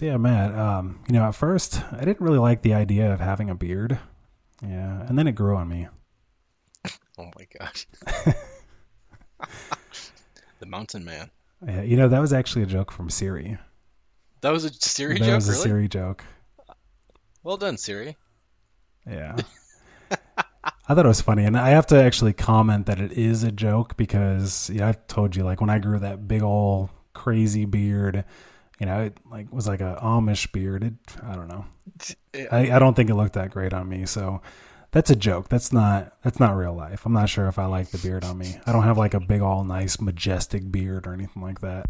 So yeah, Matt. Um, you know, at first I didn't really like the idea of having a beard. Yeah, and then it grew on me. Oh my gosh. the Mountain Man. Yeah, you know that was actually a joke from Siri. That was a Siri that joke, was a really? Siri joke. Well done, Siri. Yeah. I thought it was funny, and I have to actually comment that it is a joke because yeah, I told you like when I grew that big old crazy beard, you know, it like was like a Amish beard. It, I don't know. I, I don't think it looked that great on me. So that's a joke. That's not that's not real life. I'm not sure if I like the beard on me. I don't have like a big all nice majestic beard or anything like that.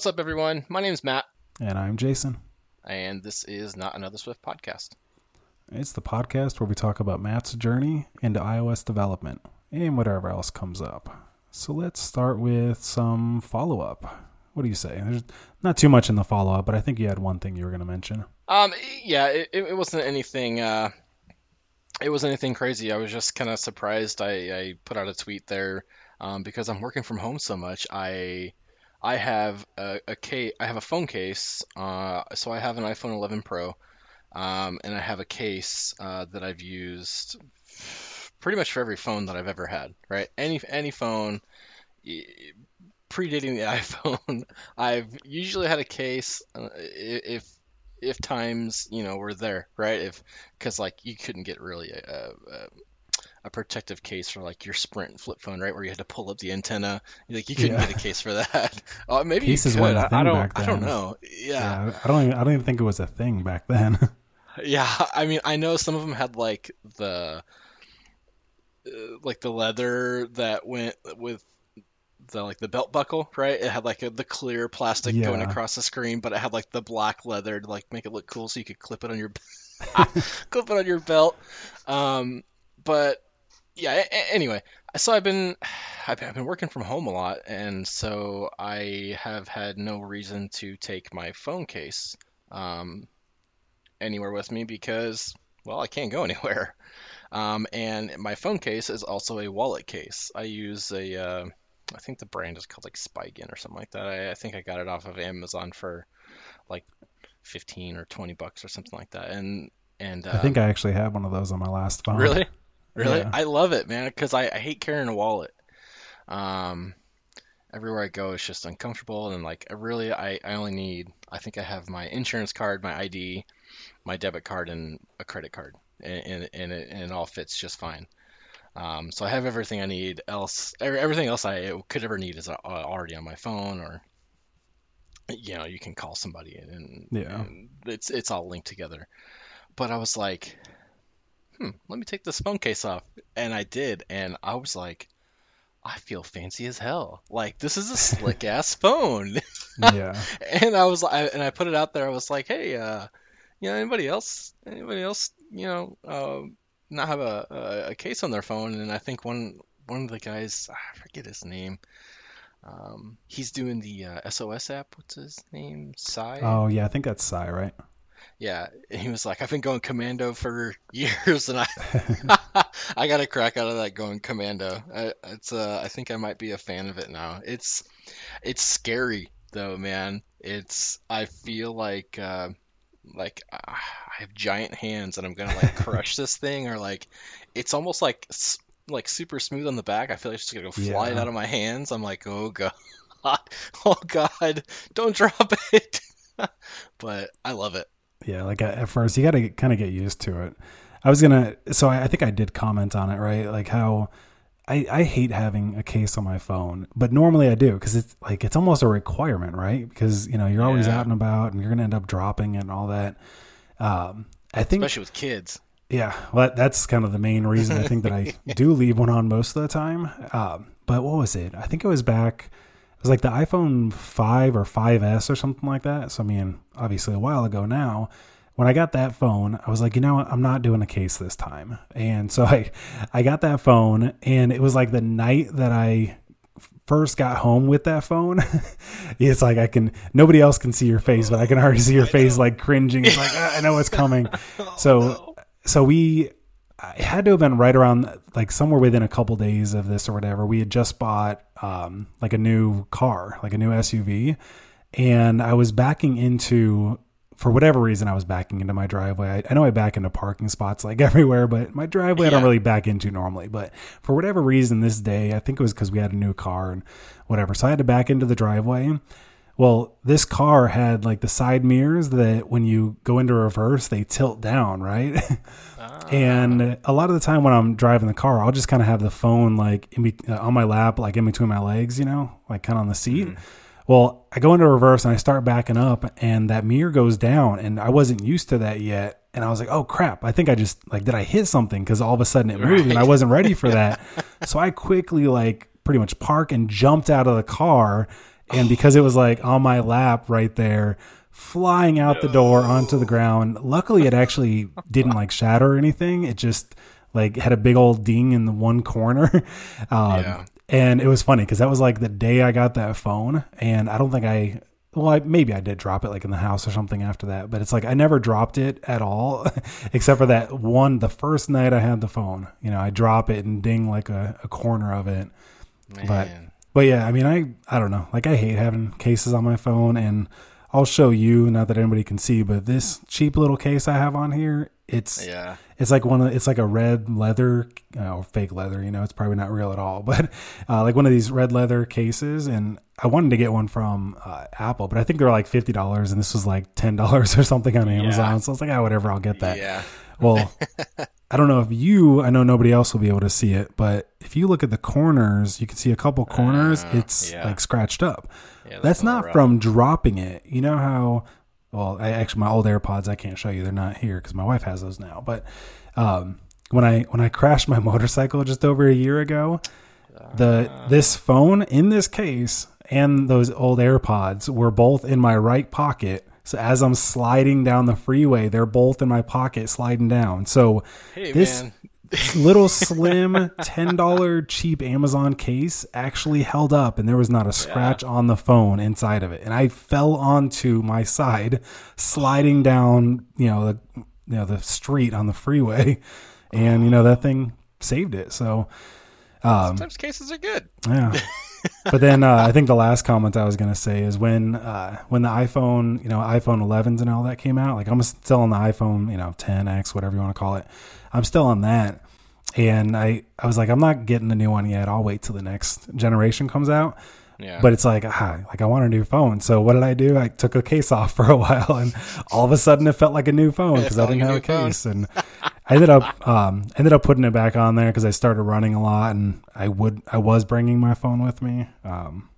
What's up, everyone? My name's Matt, And I'm Jason. and this is Not Another Swift podcast. It's the podcast where we talk about Matt's journey into iOS development and whatever else comes up. So let's start with some follow up. What do you say? There's not too much in the follow up, but I think you had one thing you were going to mention. Um, yeah, it, it wasn't anything. Uh, it wasn't anything crazy. I was just kind of surprised. I, I put out a tweet there um, because I'm working from home so much. I I have a, a case. I have a phone case. Uh, so I have an iPhone 11 Pro, um, and I have a case uh, that I've used pretty much for every phone that I've ever had. Right? Any any phone. Predating the iPhone, I've usually had a case. Uh, if if times you know were there right if because like you couldn't get really a, a, a protective case for like your sprint flip phone right where you had to pull up the antenna like you couldn't Yeah. get a case for that uh, maybe Cases you could. weren't a I, I thing don't back I don't know yeah. Yeah, I don't. Even, I don't even think it was a thing back then. Yeah, I mean, I know some of them had like the uh, like the leather that went with the like the belt buckle, right? It had like a, the clear plastic going across the screen, but it had like the black leather to like make it look cool, so you could clip it on your clip it on your belt. Um, but yeah, a- anyway, so I've been I've been- I've been working from home a lot, and so I have had no reason to take my phone case um, anywhere with me because well, I can't go anywhere. Um, and my phone case is also a wallet case. I use a uh, I think the brand is called like Spigen or something like that. I, I think I got it off of Amazon for like 15 or 20 bucks or something like that. And and uh, I think I actually had one of those on my last phone. Really? Really? Yeah. I love it, man, because I, I hate carrying a wallet. Um, everywhere I go, it's just uncomfortable, and like, I really, I, I only need, I think I have my insurance card, my ID, my debit card, and a credit card, and, and, and, it, and it all fits just fine. Um, so I have everything I need. Else, everything else I could ever need is uh, already on my phone, or you know, you can call somebody, and, Yeah. and it's it's all linked together. But I was like, hmm, let me take this phone case off. And I did, and I was like, I feel fancy as hell. Like this is a slick ass phone. Yeah. and I was I, and I put it out there. I was like, hey, uh, you know, anybody else, anybody else, you know, um, not have a, a a case on their phone? And I think one one of the guys, I forget his name. Um, he's doing the uh, SOS app. What's his name? Sai. Oh yeah, I think that's Psy, right? Yeah, he was like, I've been going commando for years, and I I got a crack out of that going commando. I, it's uh, I think I might be a fan of it now. It's it's scary though, man. It's I feel like uh, like I I have giant hands and I'm gonna like crush this thing, or like it's almost like like super smooth on the back. I feel like it's just gonna go fly Yeah. out of my hands. I'm like, oh god, oh god, don't drop it. but I love it. Yeah, like at at first you got to kind of get used to it. I was gonna, so I, I think I did comment on it, right? Like how I I hate having a case on my phone, but normally I do because it's like it's almost a requirement, right? Because you know you're always Yeah. out and about, and you're gonna end up dropping it and all that. Um, I think especially with kids. Yeah, well, that- that's kind of the main reason I think that I do leave one on most of the time. Um, but what was it? I think it was back. It was like the iPhone five or 5S or something like that. So I mean, obviously a while ago now. When I got that phone, I was like, you know what? I'm not doing a case this time. And so I, I got that phone, and it was like the night that I first got home with that phone, it's like I can nobody else can see your face, but I can already see your face like cringing. It's like ah, I know what's coming. So so we it had to have been right around like somewhere within a couple days of this or whatever. We had just bought um, like a new car, like a new SUV, and I was backing into for whatever reason I was backing into my driveway. I, I know I back into parking spots like everywhere, but my driveway I don't really back into normally. But for whatever reason this day, I think it was because we had a new car and whatever, so I had to back into the driveway. Well, this car had like the side mirrors that when you go into reverse, they tilt down, right? and a lot of the time when I'm driving the car, I'll just kind of have the phone like in be- uh, on my lap, like in between my legs, you know, like kind of on the seat. Well, I go into reverse and I start backing up, and that mirror goes down, and I wasn't used to that yet. And I was like, "Oh crap! I think I just like did I hit something?" Because all of a sudden it moved, and I wasn't ready for that. so I quickly like pretty much park and jumped out of the car, and because it was like on my lap right there, flying out the door onto the ground. Luckily, it actually didn't like shatter or anything. It just like had a big old ding in the one corner. Um, Yeah. And it was funny because that was like the day I got that phone, and I don't think I. Well, I, maybe I did drop it like in the house or something after that, but it's like I never dropped it at all, except for that one. The first night I had the phone, you know, I drop it and ding like a, a corner of it. Man. but yeah, I mean, I I don't know. Like I hate having cases on my phone, and I'll show you. Not that anybody can see, but this cheap little case I have on here, it's Yeah. it's like one of it's like a red leather uh, or fake leather. You know, it's probably not real at all, but uh, like one of these red leather cases. And I wanted to get one from uh, Apple, but I think they're like fifty dollars, and this was like ten dollars or something on Amazon. Yeah. So I was like, ah, whatever, I'll get that. Yeah. Well, I don't know if you, I know nobody else will be able to see it, but if you look at the corners, you can see a couple corners. Uh, it's yeah. like scratched up. Yeah, That's not rough. from dropping it. You know how, well, I actually, my old AirPods, I can't show you. They're not here because my wife has those now. But um, when I when I crashed my motorcycle just over a year ago, the this phone in this case and those old AirPods were both in my right pocket. So as I'm sliding down the freeway, they're both in my pocket sliding down. So Hey this man. little slim ten dollar cheap Amazon case actually held up, and there was not a scratch on the phone inside of it. And I fell onto my side, sliding down, you know, the you know the street on the freeway, and you know that thing saved it. So um, Sometimes cases are good. yeah. but then uh, I think the last comment I was gonna say is when uh, when the iPhone, you know, iPhone 11s and all that came out. Like I'm still on the iPhone, you know, 10x, whatever you want to call it. I'm still on that, and I I was like, I'm not getting the new one yet. I'll wait till the next generation comes out. Yeah. But it's like, ah, like I want a new phone. So what did I do? I took a case off for a while, and all of a sudden it felt like a new phone because I didn't have a phone. case. And I ended up um, ended up putting it back on there because I started running a lot, and I would I was bringing my phone with me. Um,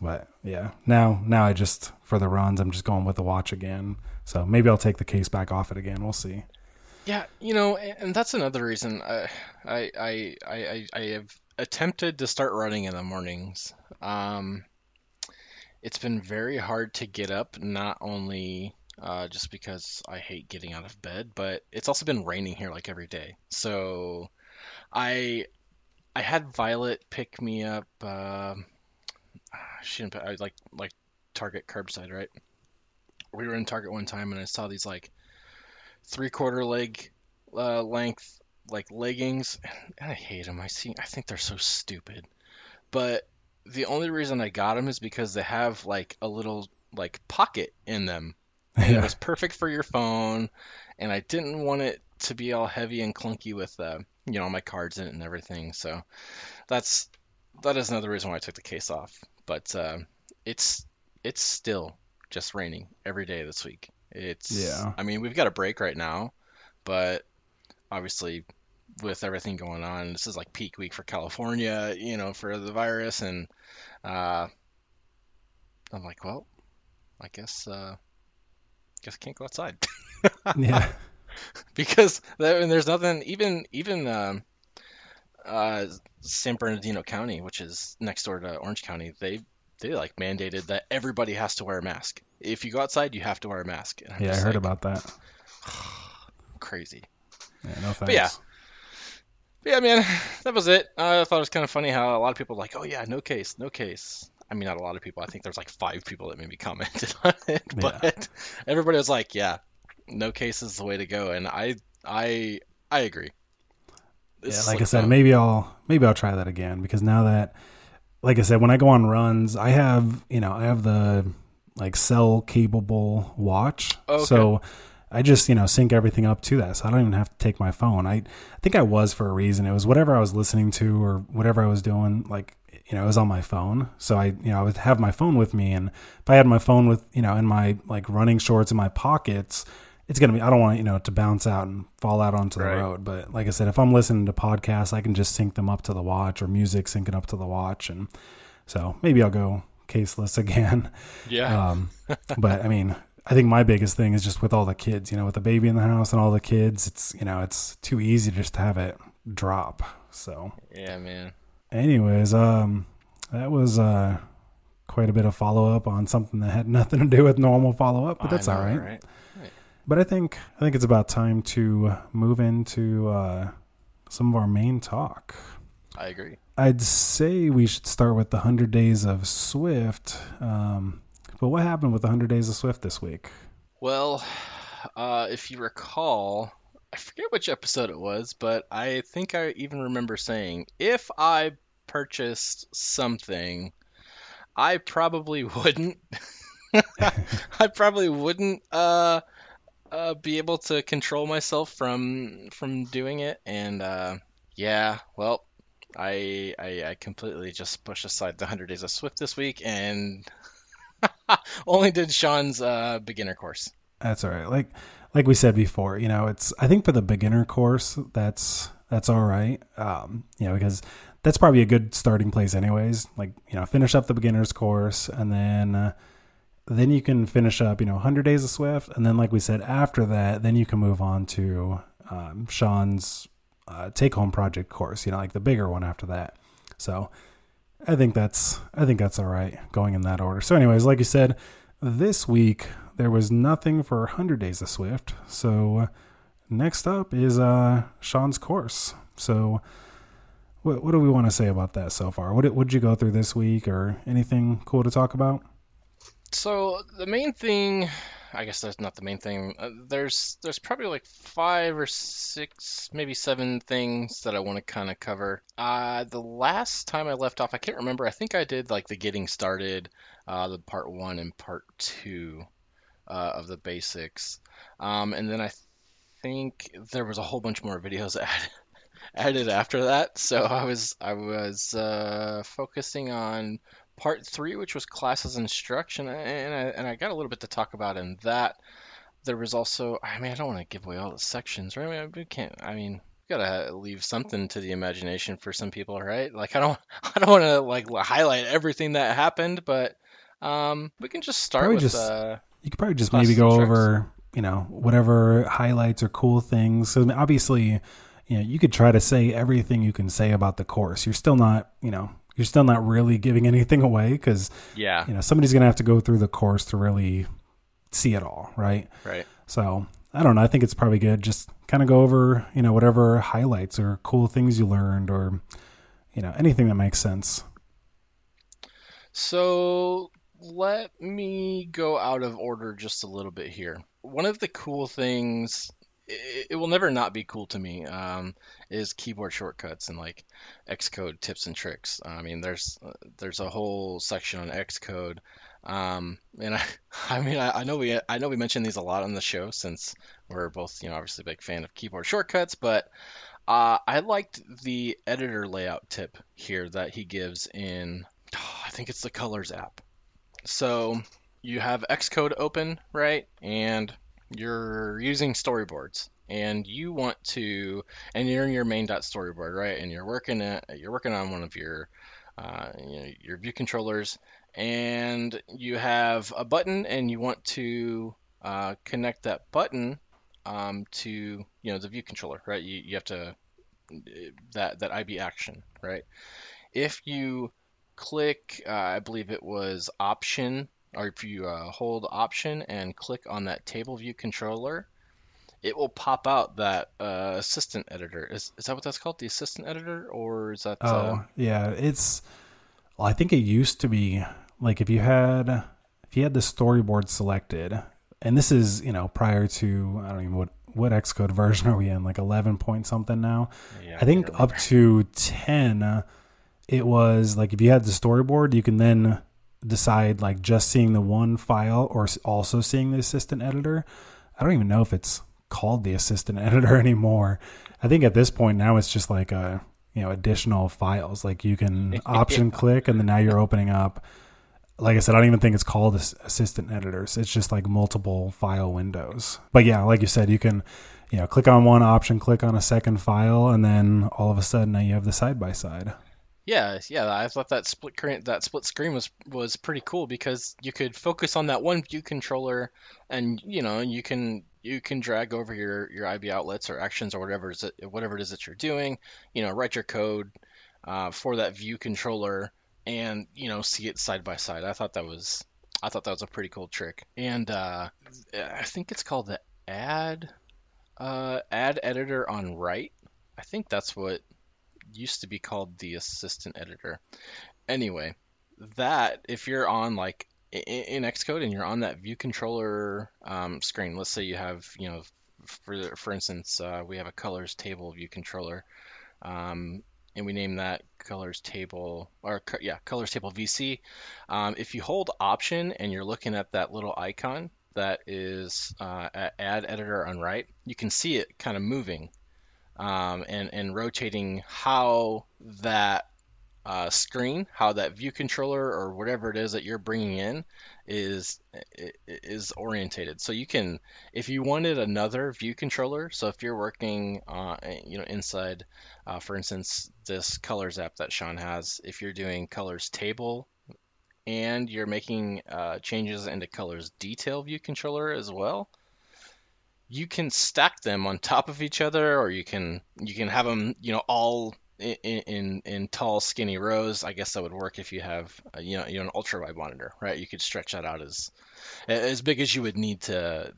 but yeah, now now I just for the runs I'm just going with the watch again. So maybe I'll take the case back off it again. We'll see. Yeah, you know, and that's another reason I I I I, I- I have attempted to start running in the mornings. Um, it's been very hard to get up, not only uh, just because I hate getting out of bed, but it's also been raining here like every day. So I I had Violet pick me up. Um she didn't. I like like Target curbside, right? We were in Target one time, and I saw these like three quarter leg uh, length like leggings. And I hate them. I see. I think they're so stupid. But the only reason I got them is because they have like a little like pocket in them. And it was perfect for your phone, and I didn't want it to be all heavy and clunky with uh, you know my cards in it and everything. So that's that is another reason why I took the case off. But uh, it's it's still just raining every day this week. It's Yeah. I mean we've got a break right now, but obviously with everything going on, this is like peak week for California, you know, for the virus, and uh, I'm like, well, I guess uh, guess I can't go outside. yeah. because and there's nothing even even um, uh, San Bernardino County, which is next door to Orange County, they they like mandated that everybody has to wear a mask. If you go outside, you have to wear a mask. Yeah, I heard like, about that. crazy. Yeah, no thanks. yeah. But yeah, man, that was it. I thought it was kind of funny how a lot of people were like, oh yeah, no case, no case. I mean, not a lot of people. I think there's like five people that maybe commented on it, Yeah. but everybody was like, yeah, no case is the way to go, and I, I, I agree. This yeah, like I said, maybe I'll maybe I'll try that again because now that, like I said, when I go on runs, I have you know I have the like cell capable watch, oh, Okay. so I just you know sync everything up to that, so I don't even have to take my phone. I I think I was for a reason. It was whatever I was listening to or whatever I was doing, like you know it was on my phone, so I you know I would have my phone with me, and if I had my phone with you know in my like running shorts in my pockets. It's gonna be. I don't want you know to bounce out and fall out onto the Right. road. But like I said, if I'm listening to podcasts, I can just sync them up to the watch or music syncing up to the watch, and so maybe I'll go caseless again. yeah, Um, but I mean, I think my biggest thing is just with all the kids. You know, with the baby in the house and all the kids, it's you know it's too easy just to have it drop. So, yeah, man. Anyways, um, that was uh quite a bit of follow up on something that had nothing to do with normal follow up, but that's know, all right. right? But I think I think it's about time to move into uh, some of our main talk. I agree. I'd say we should start with the hundred days of Swift. Um, but what happened with the hundred days of Swift this week? Well, uh, if you recall, I forget which episode it was, but I think I even remember saying if I purchased something, I probably wouldn't. I probably wouldn't uh, uh, be able to control myself from from doing it, and uh, yeah, well, I, I I completely just pushed aside the hundred days of Swift this week, and only did Sean's uh, beginner course. That's all right. Like like we said before, you know, it's I think for the beginner course, that's that's all right. Um, you know, because that's probably a good starting place anyways. Like, you know, finish up the beginner's course and then uh, then you can finish up, you know, 100 days of Swift and then like we said after that, then you can move on to um, Sean's uh, take home project course, you know, like the bigger one after that. So, I think that's I think that's all right going in that order. So anyways, like you said, this week there was nothing for 100 days of Swift. So uh, next up is uh, Sean's course. So what, what do we want to say about that so far? What did, you go through this week or anything cool to talk about? So the main thing, I guess that's not the main thing. Uh, there's there's probably like five or six, maybe seven things that I want to kind of cover. Uh, the last time I left off, I can't remember. I think I did like the getting started, uh, the part one and part two uh, of the basics, um, and then I think there was a whole bunch more videos added added after that. So I was I was uh, focusing on part three, which was classes instruction, and I, and I got a little bit to talk about in that. There was also, I mean, I don't want to give away all the sections, right? I mean, we can't. I mean, gotta leave something to the imagination for some people, right? Like, I don't, I don't want to like highlight everything that happened, but um, we can just start Probably with just- uh, You could probably just maybe go tricks. over, you know, whatever highlights or cool things. So obviously, you know, you could try to say everything you can say about the course. You're still not, you know, you're still not really giving anything away because yeah, you know somebody's gonna have to go through the course to really see it all, right? right. So I don't know. I think it's probably good. Just kind of go over, you know, whatever highlights or cool things you learned, or you know, anything that makes sense. So let me go out of order just a little bit here. One of the cool things, it, will never not be cool to me, um, is keyboard shortcuts and like Xcode tips and tricks. I mean, there's there's a whole section on Xcode, um, and I I mean I, I know we I know we mentioned these a lot on the show since we're both you know obviously a big fan of keyboard shortcuts, but uh, I liked the editor layout tip here that he gives in I think it's the Colors app. So you have Xcode open, right? And you're using storyboards, and you want to, and you're in your main.storyboard, right? And you're working at, you're working on one of your, uh, you know, your view controllers, and you have a button, and you want to uh, connect that button um, to, you know, the view controller, right? You, you have to that that IB action, right? If you click, uh, I believe it was Option, or if you uh, hold Option and click on that table view controller, it will pop out that uh, assistant editor. Is is that what that's called? The assistant editor, or is that? Oh, uh, yeah. It's. Well, I think it used to be like if you had if you had the storyboard selected, and this is you know prior to I don't even what what Xcode version are we in? Like eleven point something now. yeah, I think can't up to 10 uh, it was like if you had the storyboard you can then decide like just seeing the one file or also seeing the assistant editor i don't even know if it's called the assistant editor anymore i think at this point now it's just like a you know additional files like you can option click and then now you're opening up like I said, I don't even think it's called assistant editors. It's just like multiple file windows. But yeah, like you said, you can, you know, click on one option, click on a second file, and then all of a sudden now you have the side by side. Yeah, yeah, I thought that split screen that split screen was was pretty cool because you could focus on that one view controller, and you know you can you can drag over your your IB outlets or actions or whatever is it whatever it is that you're doing. You know, write your code uh, for that view controller, and you know see it side by side. I thought that was I thought that was a pretty cool trick, and uh, I think it's called the add uh, add editor on right. I think that's what used to be called the assistant editor. Anyway, that if you're on like in Xcode and you're on that view controller um, screen, let's say you have, you know, for for instance, uh, we have a colors table view controller, um, and we name that colors table or yeah colors table VC. Um, if you hold Option and you're looking at that little icon that is uh, Add Editor on right, you can see it kind of moving um, and and rotating how that uh, screen, how that view controller or whatever it is that you're bringing in is is orientated. So you can, if you wanted another view controller, so if you're working, uh, you know, inside, uh, for instance, this colors app that Sean has, if you're doing colors table and you're making uh, changes into colors detail view controller as well, you can stack them on top of each other, or you can you can have them, you know, all in in, in tall, skinny rows. I guess that would work if you have, uh, you know, you know, an ultra wide monitor, right? You could stretch that out as as big as you would need to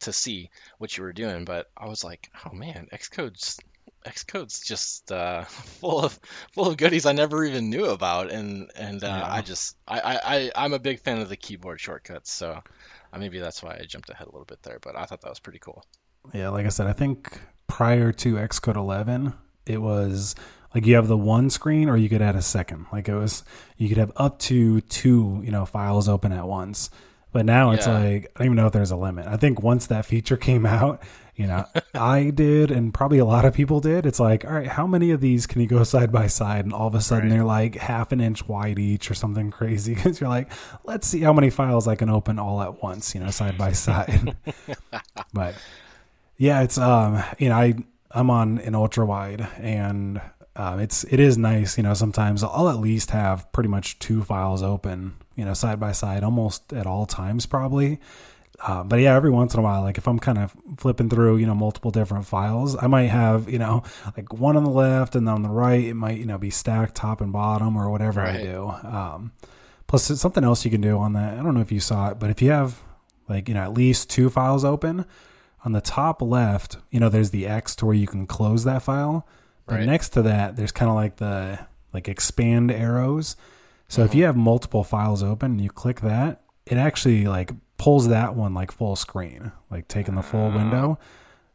to see what you were doing. But I was like, oh man, Xcode's Xcode's just uh, full of full of goodies I never even knew about, and and uh, Yeah. I just I, I I I'm a big fan of the keyboard shortcuts, so uh, maybe that's why I jumped ahead a little bit there. But I thought that was pretty cool. Yeah, like I said, I think prior to Xcode 11, it was like you have the one screen or you could add a second. Like it was, you could have up to two, you know, files open at once. But now it's Yeah. like, I don't even know if there's a limit. I think once that feature came out, you know, I did, and probably a lot of people did. It's like, all right, how many of these can you go side by side? And all of a sudden Right. they're like half an inch wide each or something crazy. Because you're like, let's see how many files I can open all at once, you know, side by side. but yeah, it's um, you know, I I'm on an ultra wide, and um, it's it is nice. You know, sometimes I'll at least have pretty much two files open, you know, side by side, almost at all times, probably. Uh, but yeah, every once in a while, like if I'm kind of flipping through, you know, multiple different files, I might have, you know, like one on the left and then on the right, it might, you know, be stacked top and bottom or whatever I do. Um, plus, it's something else you can do on that. I don't know if you saw it, but if you have like, you know, at least two files open, on the top left, you know, there's the X to where you can close that file. But Right. next to that, there's kind of like the like expand arrows. So if mm-hmm. you have multiple files open and you click that, it actually like pulls that one like full screen, like taking the full mm. window.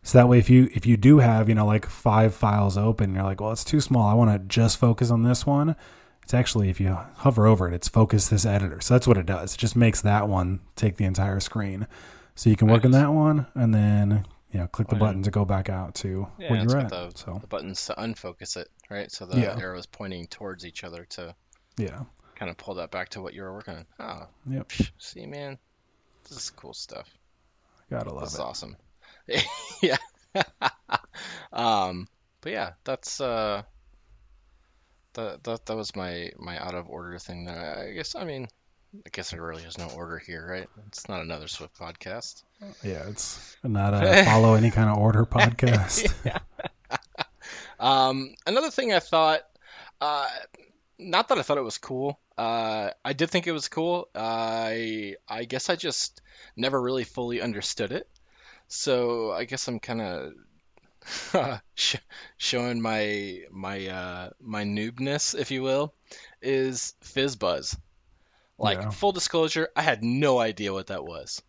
So that way if you if you do have, you know, like five files open, you're like, well, it's too small. I want to just focus on this one. It's actually if you hover over it, it's focus this editor. So that's what it does. It just makes that one take the entire screen. So you can work in Nice. that one and then you know click the Oh, yeah. button to go back out to Yeah, where you're at. the, so the buttons to unfocus it, right? So the Yeah. arrow is pointing towards each other to yeah, kind of pull that back to what you were working on. Oh, Yep. see, man, this is cool stuff. gotta love This is it. awesome. yeah. um, but yeah, that's uh, that that that was my my out of order thing. There, I guess. I mean, I guess there really is no order here, right? It's not another Swift podcast. Yeah, it's not a follow any kind of order podcast. Um, another thing I thought, uh, not that I thought it was cool. Uh, I did think it was cool. I I guess I just never really fully understood it. So I guess I'm kind of sh showing my my uh my noobness, if you will, is FizzBuzz. Like Yeah. full disclosure, I had no idea what that was.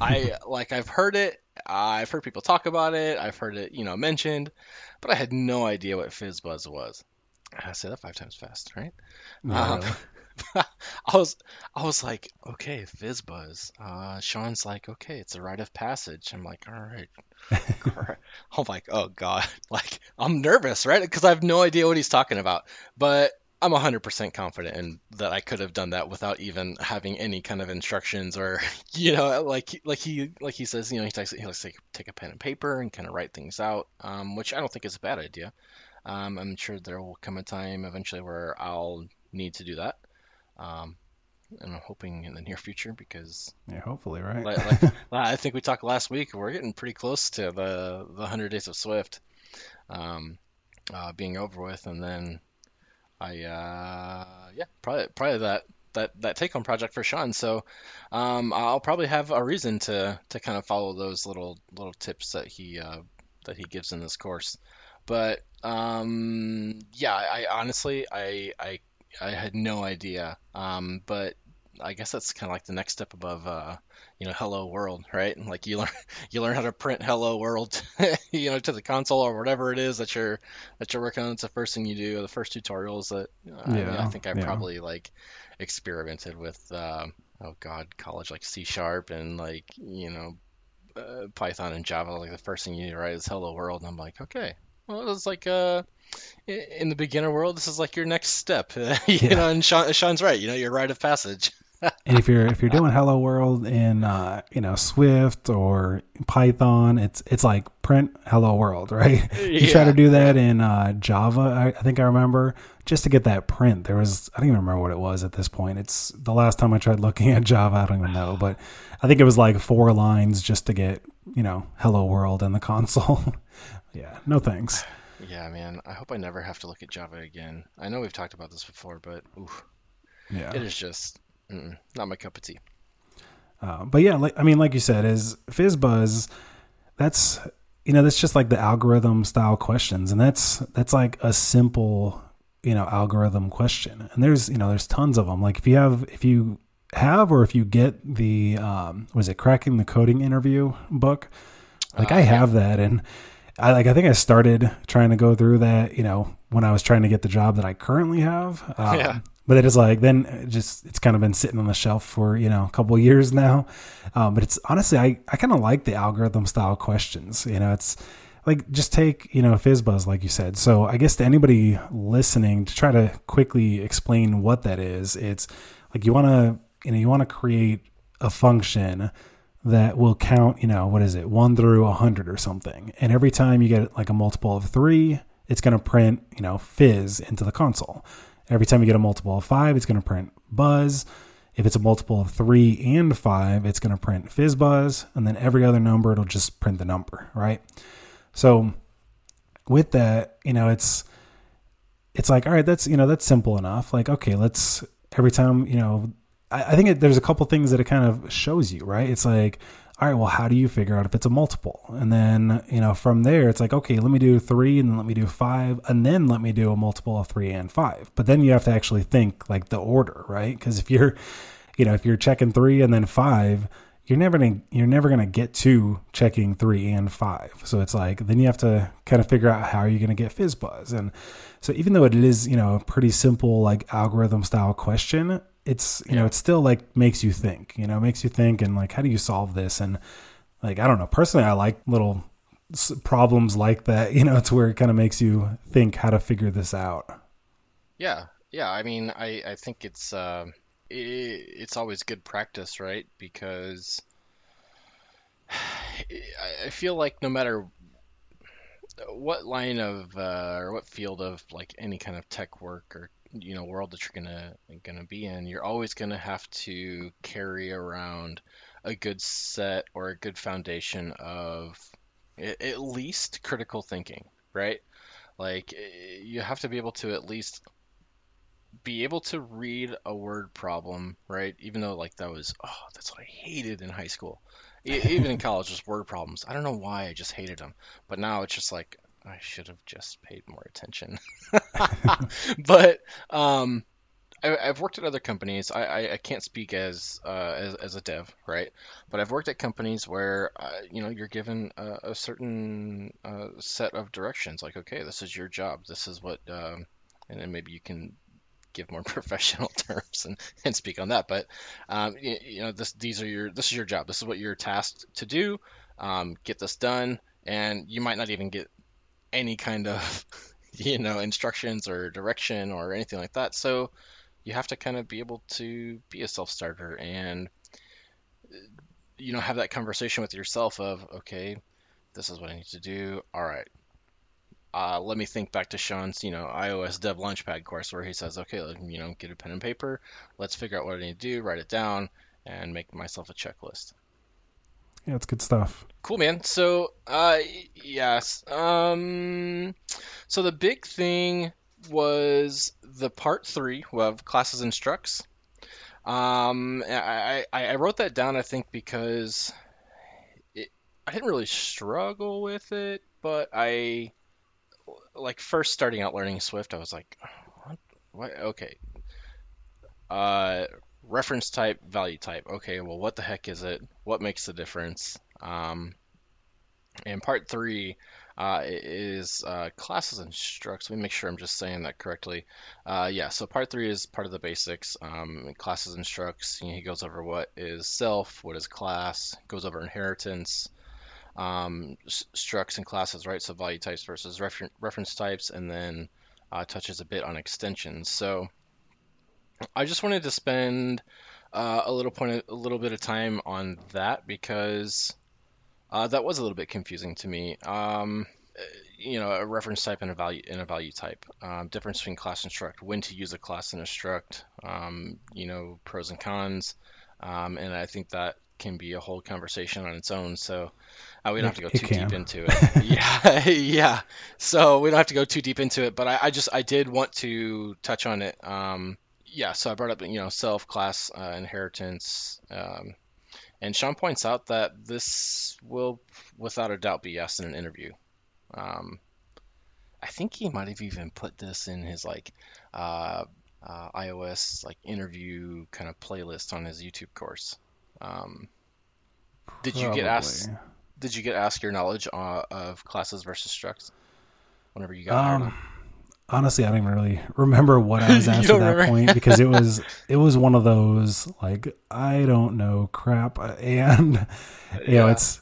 I like I've heard it, I've heard people talk about it, I've heard it, you know, mentioned, but I had no idea what FizzBuzz was. I say that five times fast, right? Not Um. I was I was like, okay, FizzBuzz. Uh, Sean's like, okay, it's a rite of passage. I'm like, all right, all right. I'm like, oh god, like I'm nervous, right? Because I have no idea what he's talking about, but I'm 100% confident in that I could have done that without even having any kind of instructions or, you know, like like he like he says, you know, he takes he likes to take, take a pen and paper and kind of write things out, um, which I don't think is a bad idea. Um, I'm sure there will come a time eventually where I'll need to do that. Um, and I'm hoping in the near future because Yeah, hopefully, right? like, like I think we talked last week, we're getting pretty close to the the 100 Days of Swift um, uh, being over with, and then I uh, yeah probably probably that that that take home project for Sean. So um, I'll probably have a reason to to kind of follow those little little tips that he uh, that he gives in this course. But um, yeah, I honestly I I I had no idea. Um, but I guess that's kind of like the next step above uh, you know Hello World, right? Like you learn you learn how to print Hello World, you know, to the console or whatever it is that you're that you're working on. It's the first thing you do. The first tutorials that uh, I, mean, I think I yeah. probably like experimented with. Um, oh God, college like C sharp and like you know uh, Python and Java. Like the first thing you need to write is Hello World, and I'm like, okay, well, it's like uh, i- in the beginner world, this is like your next step, you Yeah. know. And Sean, Sean's right, you know, your rite of passage. And if you're if you're doing Hello World in uh, you know Swift or Python, it's it's like print Hello World, right? You try to do that in uh, Java. I, I think I remember just to get that print. There was I don't even remember what it was at this point. It's the last time I tried looking at Java. I don't even know, but I think it was like four lines just to get you know Hello World in the console. yeah, no thanks. Yeah, man. I hope I never have to look at Java again. I know we've talked about this before, but oof, Yeah. it is just not my cup of tea. Uh, but yeah, like I mean, like you said, is FizzBuzz. That's you know that's just like the algorithm style questions, and that's that's like a simple you know algorithm question. And there's you know there's tons of them. Like if you have if you have or if you get the um, was it cracking the coding interview book, like Uh, I yeah. have that, and I like I think I started trying to go through that you know when I was trying to get the job that I currently have. Um, Yeah. But it is like then it just it's kind of been sitting on the shelf for you know a couple of years now. Um, but it's honestly I I kind of like the algorithm style questions. You know, it's like just take you know FizzBuzz like you said. So I guess to anybody listening to try to quickly explain what that is, it's like you want to you know you want to create a function that will count, you know, what is it, one through a hundred or something. And every time you get like a multiple of three, it's going to print, you know, fizz into the console. Every time you get a multiple of five, it's going to print buzz. If it's a multiple of three and five, it's going to print fizz buzz. And then every other number, it'll just print the number, right? So with that, you know, it's, it's like, all right, that's, you know, that's simple enough. Like, okay, let's, every time, you know, I, I think it, there's a couple things that it kind of shows you, right? It's like, all right, well, how do you figure out if it's a multiple? And then, you know, from there, it's like, okay, let me do three and then let me do five and then let me do a multiple of three and five. But then you have to actually think like the order, right? Because if you're, you know, if you're checking three and then five, you're never gonna you're never gonna get to checking three and five. So it's like then you have to kind of figure out how you're you gonna get fizz buzz. And so even though it is you know a pretty simple like algorithm style question, it's you know Yeah. it still like makes you think. You know, makes you think and like how do you solve this? And like I don't know. Personally, I like little s- problems like that. You know, it's where it kind of makes you think how to figure this out. Yeah, yeah. I mean, I I think it's uh, i it's always good practice, right? Because I I feel like no matter what line of uh, or what field of like any kind of tech work or you know world that you're gonna gonna be in, you're always gonna have to carry around a good set or a good foundation of at least critical thinking, right? Like eh, you have to be able to at least be able to read a word problem, right? Even though like that was oh, that's what I hated in high school. Even in college, just word problems. I don't know why I just hated them, but now it's just like I should have just paid more attention. but um, I, I've worked at other companies. I, I, I can't speak as, uh, as as a dev, right? But I've worked at companies where uh, you know you're given a, a certain uh, set of directions. Like, okay, this is your job. This is what, um, and then maybe you can give more professional terms and, and speak on that. But um, you, you know, this these are your this is your job. This is what you're tasked to do. Um, get this done, and you might not even get any kind of you know instructions or direction or anything like that. So you have to kind of be able to be a self-starter and you know have that conversation with yourself of okay this is what i need to do. All right. Uh, let me think back to sean's you know ios dev launchpad course where he says okay let- you know get a pen and paper. Let's figure out what i need to do write it down and make myself a checklist Yeah, it's good stuff. Cool, man. So, uh, yes. Um, so the big thing was the part three of classes and structs. Um, I, I, I wrote that down, I think, because it, I didn't really struggle with it, but I, like, first starting out learning Swift, I was like, what? what? Okay. Uh, reference type, value type. Okay, well, what the heck is it? What makes the difference? Um, and part three uh, is uh, classes and structs. Let me make sure I'm just saying that correctly. Uh, yeah, so part three is part of the basics. Um, classes and structs. You know, he goes over what is self, what is class, goes over inheritance, um, structs and classes, right? So value types versus refer- reference types, and then uh, touches a bit on extensions. So I just wanted to spend uh, a little point, a little bit of time on that because uh, that was a little bit confusing to me. Um, uh, you know, a reference type and a value and a value type. Um, difference between class and struct. When to use a class and a struct. Um, you know, pros and cons. Um, and I think that can be a whole conversation on its own. So uh, we don't have to go too deep into it. Yeah, yeah. So we don't have to go too deep into it. But I, I just I did want to touch on it. Um, yeah. So I brought up you know self, class, uh, inheritance. Um, and Sean points out that this will, without a doubt, be asked in an interview. Um, I think he might have even put this in his like uh, uh, iOS like interview kind of playlist on his YouTube course. Um, did you get asked? Did you get asked your knowledge uh, of classes versus structs whenever you got hired? Um, honestly, I don't even really remember what I was asked at that remember? point because it was it was one of those like I don't know crap, and you know it's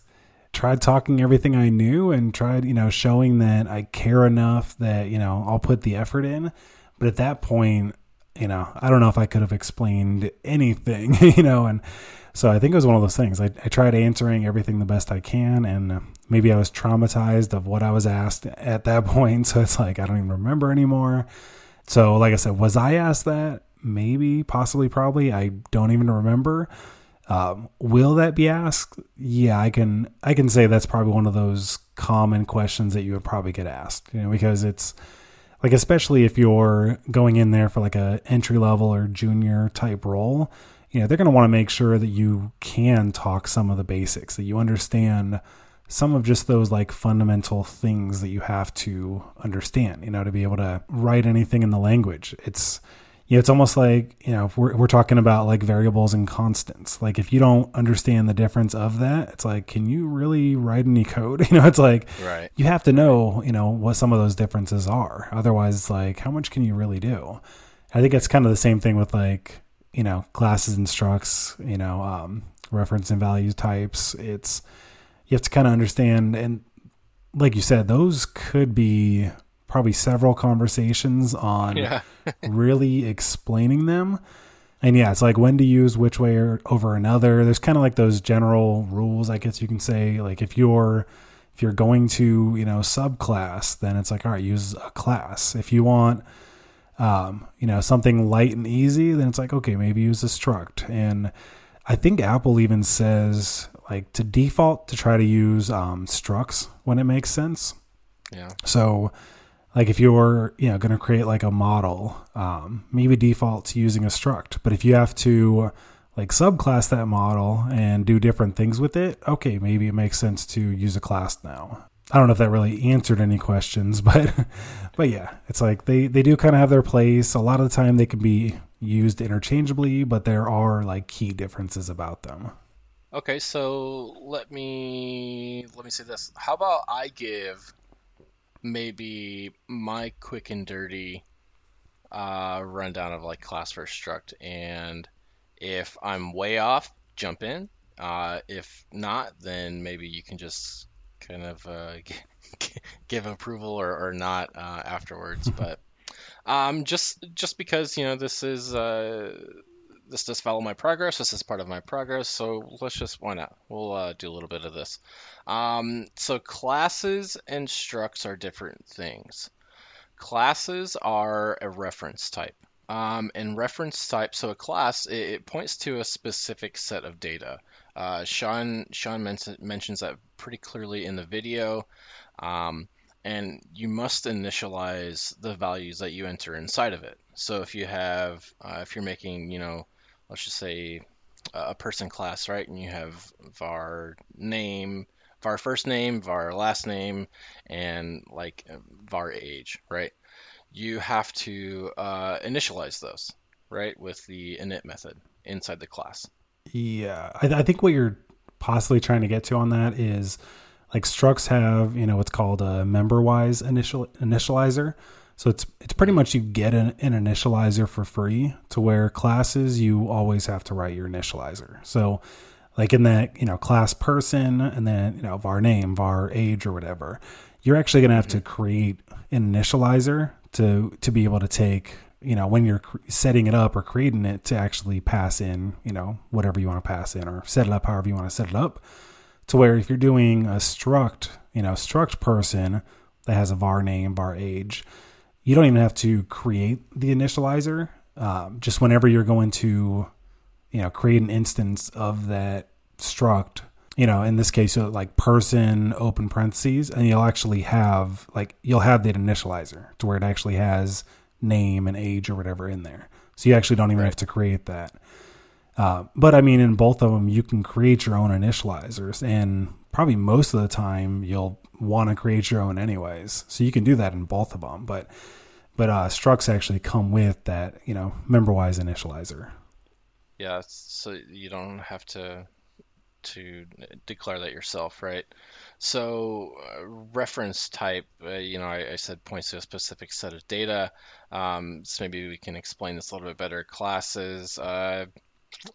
tried talking everything I knew and tried you know showing that I care enough that you know I'll put the effort in, but at that point, you know I don't know if I could have explained anything, you know, and so I think it was one of those things. I, I tried answering everything the best I can, and uh, maybe I was traumatized of what I was asked at that point. So it's like I don't even remember anymore. So, like I said, was I asked that? Maybe, possibly, probably. I don't even remember. Um, will that be asked? Yeah, I can. I can say that's probably one of those common questions that you would probably get asked. You know, because it's like especially if you're going in there for like a entry level or junior type role you know they're going to want to make sure that you can talk some of the basics that you understand some of just those like fundamental things that you have to understand you know to be able to write anything in the language it's you know it's almost like you know if we're, we're talking about like variables and constants like if you don't understand the difference of that it's like can you really write any code you know it's like Right. you have to know, you know, what some of those differences are. Otherwise, it's like, how much can you really do? I think it's kind of the same thing with like, you know, classes and structs, you know, um, reference and value types. It's, you have to kind of understand. And like you said, those could be probably several conversations on Yeah. really explaining them. And yeah, it's like when to use which way or over another. There's kind of like those general rules, I guess you can say. Like if you're if you're going to, you know, subclass, then it's like, all right, use a class. If you want um, you know, something light and easy, then it's like, okay, maybe use a struct. And I think Apple even says like to default to try to use um, structs when it makes sense. Yeah. So, like if you're you know going to create like a model, um, maybe default to using a struct. But if you have to like subclass that model and do different things with it, okay, maybe it makes sense to use a class now. I don't know if that really answered any questions, but but yeah, it's like they they do kind of have their place. A lot of the time they can be used interchangeably, but there are like key differences about them. Okay, so let me let me say this. How about I give maybe my quick and dirty uh, rundown of like class first struct, and if I'm way off, jump in. Uh, if not, then maybe you can just kind of uh, give approval or, or not uh, afterwards. but um, just just because you know this is uh, this does follow my progress. This is part of my progress. So let's just why not? We'll uh, do a little bit of this. Um, so classes and structs are different things. Classes are a reference type. Um, and reference type, so a class, it, it, points to a specific set of data. Uh, Sean Sean men- mentions that pretty clearly in the video. Um, and you must initialize the values that you enter inside of it. So if you have, uh, if you're making, you know, let's just say a person class, right, and you have var name, var first name, var last name, and like var age, right? You have to uh, initialize those, right, with the init method inside the class. Yeah, I, I think what you're possibly trying to get to on that is like structs have you know what's called a member wise initial initializer so it's it's pretty much you get an, an, initializer for free to where classes you always have to write your initializer so like in that you know class person and then you know var name var age or whatever you're actually going to have to mm-hmm. create an initializer to to be able to take you know when you're setting it up or creating it to actually pass in you know whatever you want to pass in or set it up however you want to set it up to where if you're doing a struct, you know, struct person that has a var name, var age, you don't even have to create the initializer. Um, just whenever you're going to, you know, create an instance of that struct, you know, in this case, like person open parentheses, and you'll actually have like you'll have that initializer to where it actually has name and age or whatever in there. So you actually don't even right. have to create that. Uh, but I mean, in both of them, you can create your own initializers, and probably most of the time you'll want to create your own anyways. So you can do that in both of them. But but uh, structs actually come with that, you know, member-wise initializer. Yeah, so you don't have to to declare that yourself, right? So uh, reference type, uh, you know, I, I, said points to a specific set of data. Um, so maybe we can explain this a little bit better. Classes, uh,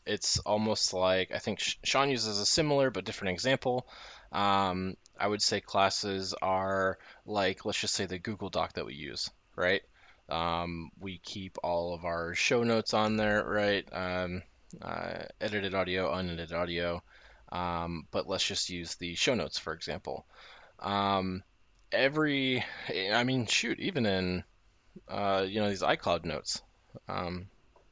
it's almost like I think Sean uses a similar but different example. Um, I would say classes are like let's just say the Google Doc that we use, right? Um, we keep all of our show notes on there, right? Um, uh, edited audio, unedited audio. Um, but let's just use the show notes for example. Um, every, I mean, shoot, even in uh, you know these iCloud notes. Um,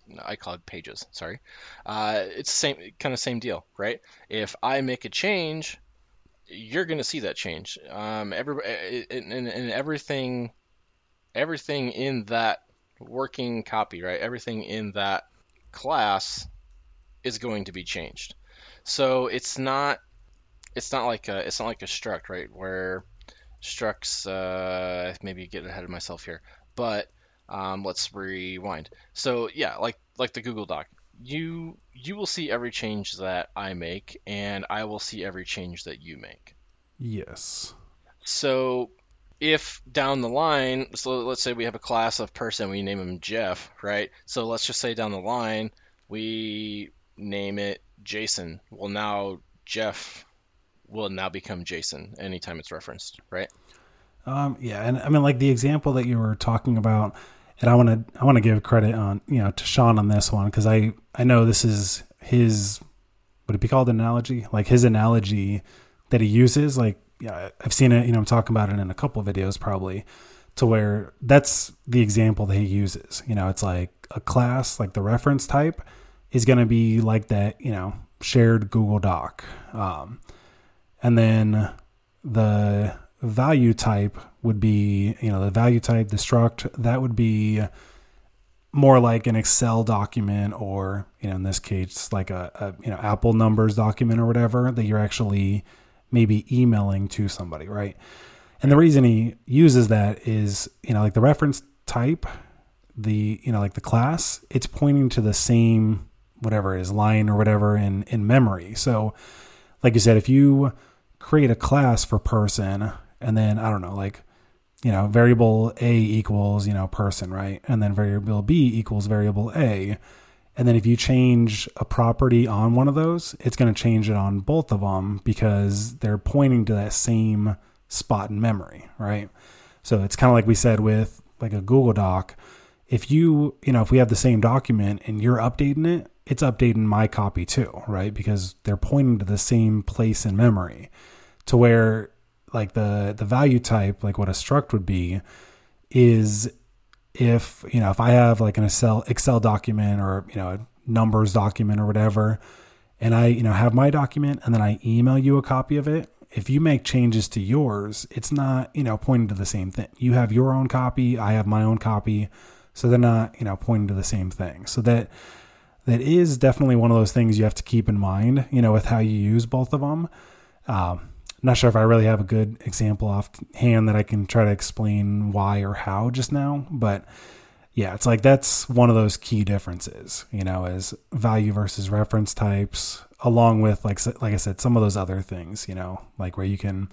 iCloud pages. Sorry, uh, it's same kind of same deal, right? If I make a change, you're going to see that change. Um, every and, and everything, everything in that working copy, right? Everything in that class is going to be changed. So it's not it's not like a it's not like a struct, right? Where structs uh, maybe get ahead of myself here, but um, let's rewind. So yeah, like like the Google Doc, you you will see every change that I make, and I will see every change that you make. Yes. So if down the line, so let's say we have a class of person, we name him Jeff, right? So let's just say down the line we name it Jason. Well, now Jeff will now become Jason anytime it's referenced, right? Um, yeah, and I mean, like the example that you were talking about, and I want to I want to give credit on you know to Sean on this one because I I know this is his would it be called an analogy? Like his analogy that he uses like yeah I've seen it you know I'm talking about it in a couple of videos probably to where that's the example that he uses. You know it's like a class like the reference type is going to be like that you know shared Google Doc. Um, and then the value type would be, you know, the value type, the struct, that would be more like an Excel document or, you know, in this case, like a, a, you know, Apple numbers document or whatever that you're actually maybe emailing to somebody, right? And the reason he uses that is, you know, like the reference type, the, you know, like the class, it's pointing to the same, whatever it is, line or whatever in, in memory. So, like you said, if you create a class for person and then, I don't know, like, you know, variable A equals, you know, person, right? And then variable B equals variable A. And then if you change a property on one of those, it's going to change it on both of them because they're pointing to that same spot in memory, right? So it's kind of like we said with like a Google Doc. If you, you know, if we have the same document and you're updating it, it's updating my copy too, right? Because they're pointing to the same place in memory to where like the the value type, like what a struct would be, is if you know if I have like an Excel Excel document or you know a numbers document or whatever, and I you know have my document and then I email you a copy of it. If you make changes to yours, it's not you know pointing to the same thing. You have your own copy, I have my own copy, so they're not you know pointing to the same thing. So that that is definitely one of those things you have to keep in mind. You know with how you use both of them. Um, not sure if I really have a good example offhand that I can try to explain why or how just now, but yeah, it's like that's one of those key differences, you know, is value versus reference types, along with like like I said, some of those other things, you know, like where you can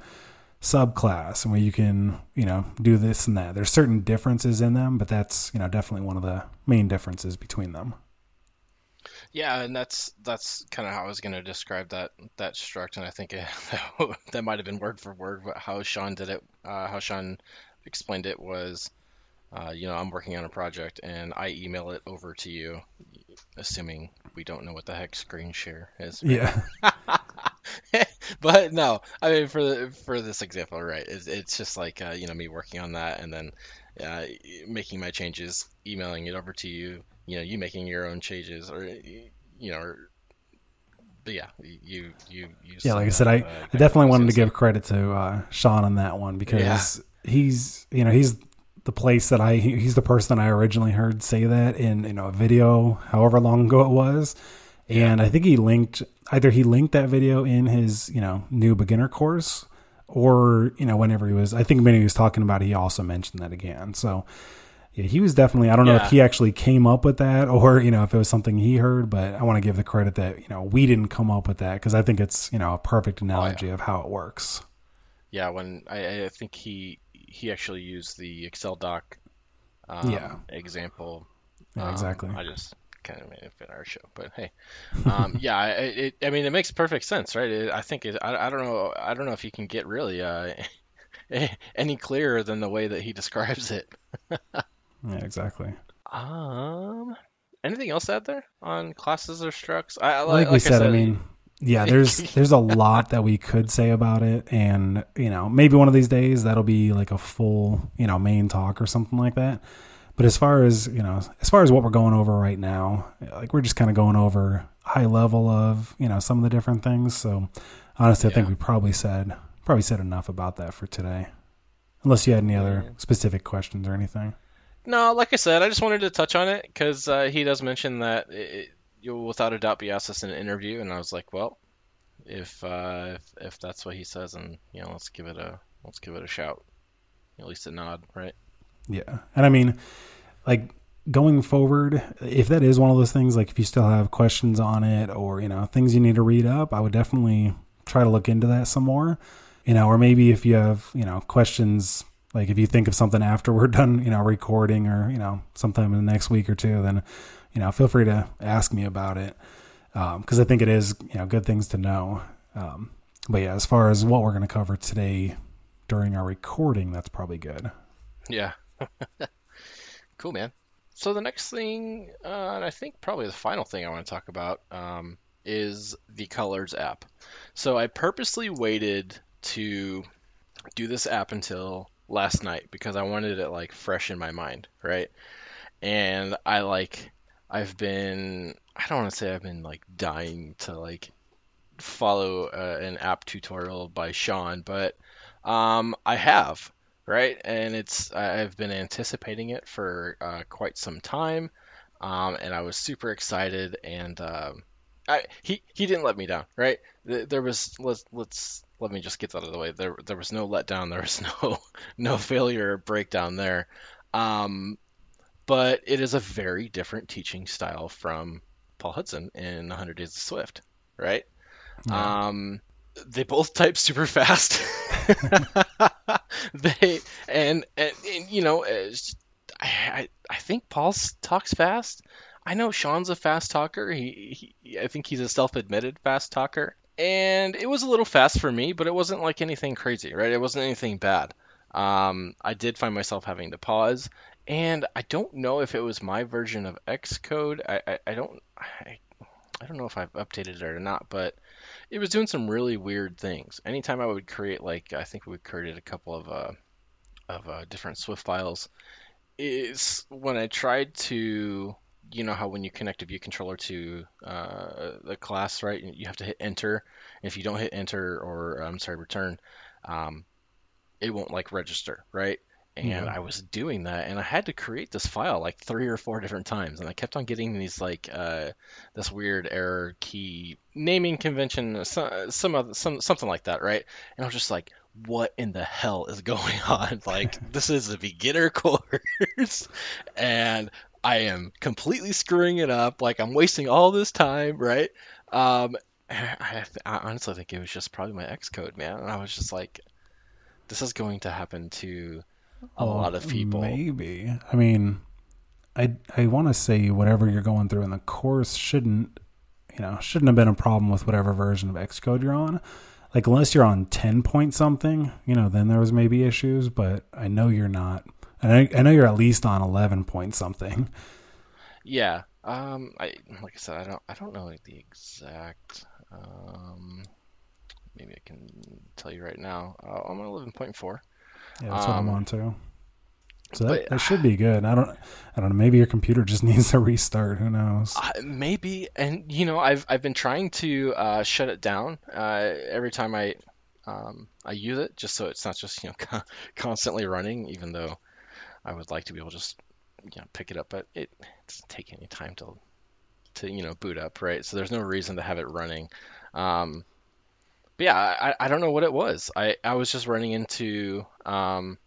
subclass and where you can, you know, do this and that. There's certain differences in them, but that's, you know, definitely one of the main differences between them. Yeah, and that's that's kind of how I was going to describe that that struct, and I think it, that might have been word for word but how Sean did it. Uh, how Sean explained it was, uh, you know, I'm working on a project and I email it over to you, assuming we don't know what the heck screen share is. Right? Yeah. but no, I mean for the, for this example, right? It's, it's just like uh, you know me working on that and then uh, making my changes, emailing it over to you, you know you making your own changes or you know or, but yeah you you you yeah like i said i, uh, I definitely wanted to give credit to uh, sean on that one because yeah. he's you know he's the place that i he's the person i originally heard say that in you know a video however long ago it was. And i think he linked either he linked that video in his you know new beginner course or you know whenever he was i think when he was talking about it he also mentioned that again. So yeah, he was definitely. I don't know if he actually came up with that or you know if it was something he heard, but I want to give the credit that you know we didn't come up with that because I think it's you know a perfect analogy oh, yeah. of how it works. Yeah, when I, I, think he he actually used the Excel doc. Um, yeah. Example. Yeah, um, exactly. I just kind of made it fit our show, but hey, um, yeah, it, it, I mean, it makes perfect sense, right? It, I think it. I, I don't know. I don't know if you can get really uh, any clearer than the way that he describes it. Yeah, exactly. Um, anything else out there on classes or structs? I, like, like we said, I, said, I mean, yeah, there's there's a lot that we could say about it, and you know, maybe one of these days that'll be like a full you know main talk or something like that. But as far as you know, as far as what we're going over right now, like we're just kind of going over high level of you know some of the different things. So honestly, yeah. I think we probably said probably said enough about that for today. Unless you had any other specific questions or anything. No, like I said, I just wanted to touch on it because uh, he does mention that it, you'll without a doubt be asked this in an interview, and I was like, well, if uh, if, if that's what he says, and you know, let's give it a let's give it a shout, at least a nod, right? Yeah, and I mean, like going forward, if that is one of those things, like if you still have questions on it or you know things you need to read up, I would definitely try to look into that some more. You know, or maybe if you have you know questions like if you think of something after we're done, you know, recording or, you know, sometime in the next week or two, then, you know, feel free to ask me about it. Um, cause I think it is, you know, good things to know. Um, but yeah, as far as what we're going to cover today during our recording, that's probably good. Yeah. cool, man. So the next thing, uh, and I think probably the final thing I want to talk about, um, is the Colors app. So I purposely waited to do this app until last night because I wanted it like fresh in my mind, right? And I like I've been I don't want to say I've been like dying to like follow uh, an app tutorial by Sean, but um, I have, right? And it's I've been anticipating it for uh, quite some time. um, and I was super excited. And um, I, he he didn't let me down, right? There was let's let's let me just get that out of the way. There there was no letdown. There was no no failure or breakdown there. Um, but it is a very different teaching style from Paul Hudson in 100 Days of Swift, right? Yeah. Um, they both type super fast. they and, and, and you know, I, I think Paul talks fast. I know Sean's a fast talker. He, he I think he's a self-admitted fast talker. And it was a little fast for me, but it wasn't like anything crazy, right? It wasn't anything bad. Um, I did find myself having to pause, and I don't know if it was my version of Xcode. I, I, I don't I, I don't know if I've updated it or not, but it was doing some really weird things. Anytime I would create, like, I think we created a couple of uh, of uh, different Swift files. Is when I tried to, you know, how when you connect a view controller to uh, the class, right? You have to hit enter. If you don't hit enter or I'm sorry, return, um, it won't like register, right? and yeah. I was doing that, and I had to create this file like three or four different times, and I kept on getting these like uh, this weird error key naming convention, some some, some something like that, right? And I was just like, what in the hell is going on? Like this is a beginner course, and I am completely screwing it up. Like I'm wasting all this time, right? Um, I, I honestly think it was just probably my Xcode, man. And I was just like, this is going to happen to a oh, lot of people. Maybe. I mean, I I want to say whatever you're going through in the course shouldn't, you know, shouldn't have been a problem with whatever version of Xcode you're on. Like unless you're on 10 point something, you know, then there was maybe issues, but I know you're not. And I, I know you're at least on 11 point something. Yeah. Um I like I said I don't I don't know like the exact um maybe I can tell you right now. Uh, I'm on 11.4. Yeah, that's um, what I'm um, on too. So that, but, that, should be good. I don't, I don't know. Maybe your computer just needs a restart. Who knows? Uh, maybe. And you know, I've I've been trying to uh, shut it down uh, every time I um, I use it, just so it's not just you know constantly running. Even though I would like to be able to just you know pick it up, but it, it doesn't take any time to to you know boot up, right? So there's no reason to have it running. Um, but yeah, I, I don't know what it was. I, I was just running into um,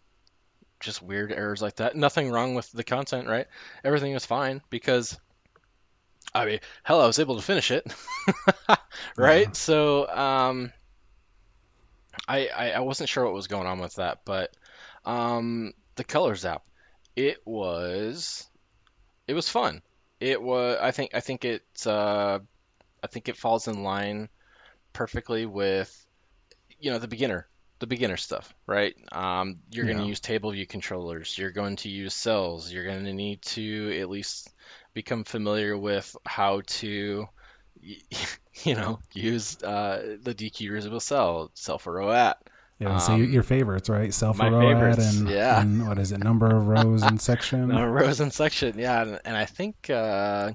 just weird errors like that. Nothing wrong with the content, right? Everything was fine because I mean, hell, I was able to finish it, right? Yeah. So um, I, I, I wasn't sure what was going on with that, but um, the colors app, it was it was fun. It was I think I think it uh, I think it falls in line perfectly with you know the beginner the beginner stuff right? Um, you're yeah. going to use table view controllers. You're going to use cells. You're going to need to at least become familiar with how to you know use uh, the dequeue reusable cell cell for row at yeah, so um, your favorites, right? Self roat and, yeah. and what is it? Number of rows in section. Number rows and section, yeah. And, and I think uh,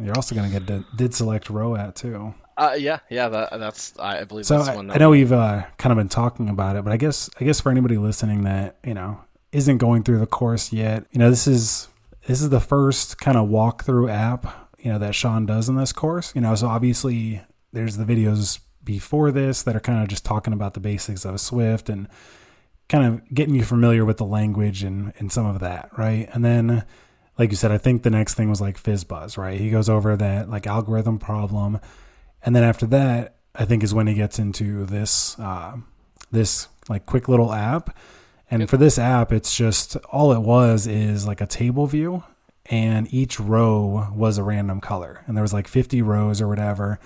you're also going to get did select row at too. Uh, yeah, yeah, that, that's I believe. So that's I, I know we've uh, kind of been talking about it, but I guess I guess for anybody listening that you know isn't going through the course yet, you know this is this is the first kind of walkthrough app you know that Sean does in this course. You know, so obviously there's the videos before this that are kind of just talking about the basics of Swift and kind of getting you familiar with the language and and some of that, right? And then like you said, I think the next thing was like FizzBuzz, right? He goes over that like algorithm problem and then after that, I think is when he gets into this uh, this like quick little app. And for this app, it's just all it was is like a table view, and each row was a random color, and there was like 50 rows or whatever.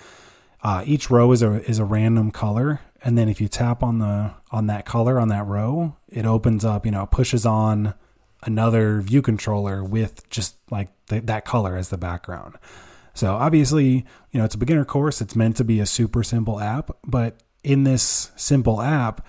Uh, each row is a is a random color, and then if you tap on the on that color on that row, it opens up. You know, pushes on another view controller with just like that color as the background. So obviously, you know, it's a beginner course. It's meant to be a super simple app, but in this simple app,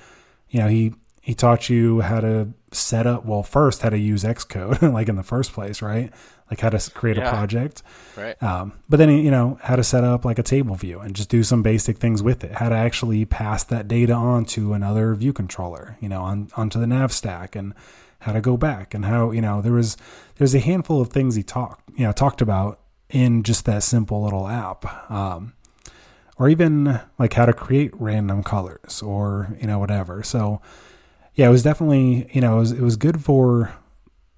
you know, he he taught you how to set up. Well, first how to use Xcode, like in the first place, right? Like how to create Yeah. a project. Right. Um, but then you know how to set up like a table view and just do some basic things with it. How to actually pass that data on to another view controller, you know, on onto the nav stack, and how to go back and how you know there was there's a handful of things he talked you know talked about in just that simple little app. Um, or even like how to create random colors or you know whatever. So yeah, it was definitely you know it was it was good for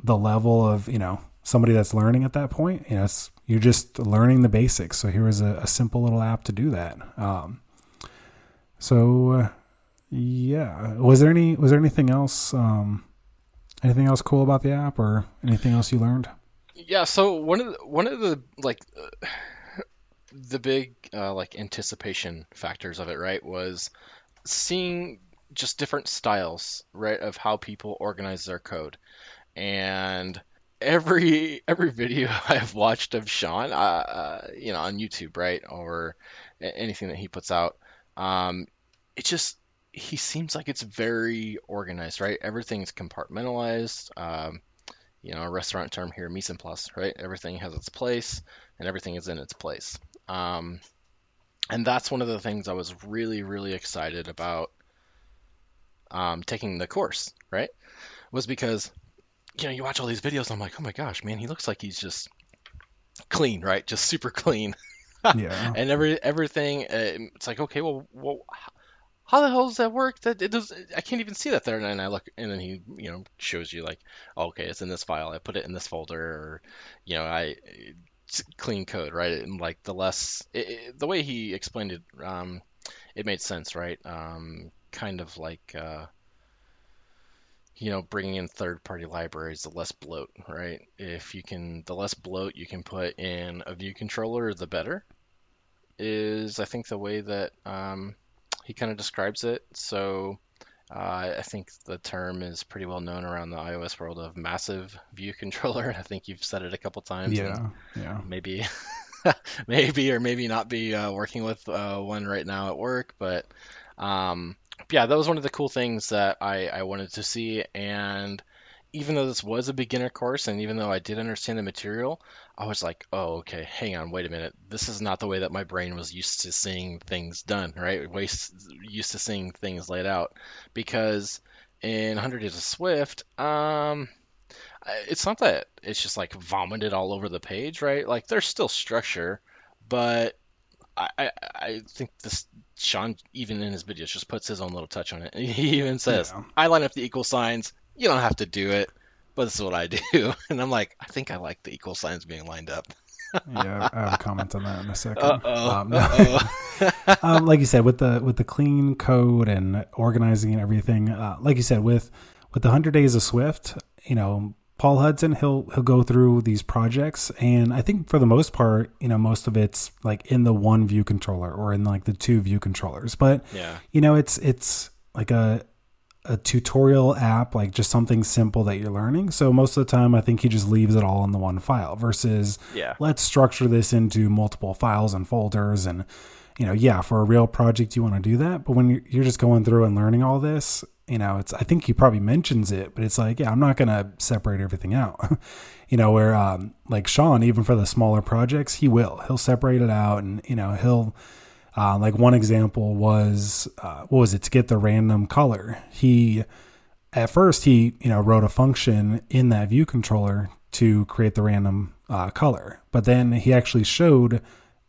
the level of you know somebody that's learning at that point. You know, you're just learning the basics. So here was a, a simple little app to do that. Um, so uh, yeah, was there any was there anything else um, anything else cool about the app or anything else you learned? Yeah, so one of the, one of the like uh, the big uh, like anticipation factors of it, right, was seeing just different styles, right, of how people organize their code. And every every video I've watched of Sean, uh, uh, you know, on YouTube, right, or anything that he puts out, um, it just he seems like it's very organized, right? Everything's compartmentalized. Um, you know, a restaurant term here, mise en place, right? Everything has its place and everything is in its place. Um, and that's one of the things I was really, really excited about um, taking the course, right? Was because, you know, you watch all these videos, and I'm like, oh my gosh, man, he looks like he's just clean, right? Just super clean. Yeah. and every everything, uh, it's like, okay, well, well, how the hell does that work? That it does. I can't even see that there. And then I look, and then he, you know, shows you like, oh, okay, it's in this file. I put it in this folder, or, you know, I clean code, right? And like the less, it, it- the way he explained it, um, it made sense, right? Um, kind of like, uh, you know, bringing in third-party libraries, the less bloat, right? If you can, the less bloat you can put in a view controller, the better. Is I think the way that um, he kind of describes it. So uh, I think the term is pretty well known around the iOS world of massive view controller. I think you've said it a couple times. Yeah. Yeah. maybe maybe or maybe not be uh, working with uh, one right now at work but um, yeah that was one of the cool things that I, I wanted to see and even though this was a beginner course and even though I did understand the material I was like oh okay hang on wait a minute. This is not the way that my brain was used to seeing things done right? Used to seeing things laid out. Because in 100 Days of Swift um it's not that it's just like vomited all over the page, right? Like there's still structure, but I, I, think this Sean even in his videos just puts his own little touch on it. He even says, Yeah. "I line up the equal signs. You don't have to do it, but this is what I do." And I'm like, I think I like the equal signs being lined up. Yeah. I have a comment on that in a second. Uh oh. Um, no. Um, like you said, with the with the clean code and organizing and everything, uh, like you said, with with the hundred days of Swift, you know, Paul Hudson, he'll he'll go through these projects, and I think for the most part, you know, most of it's like in the one view controller or in like the two view controllers. But yeah. you know, it's it's like a a tutorial app, like just something simple that you're learning. So most of the time, I think he just leaves it all in the one file versus Yeah. let's structure this into multiple files and folders and you know yeah for a real project you want to do that but when you're- you're just going through and learning all this you know it's i think he probably mentions it but it's like yeah i'm not gonna separate everything out. You know where um like sean even for the smaller projects he will. He'll separate it out and you know he'll uh, like one example was uh, what was it? To get the random color. He at first he you know wrote a function in that view controller to create the random uh, color but then he actually showed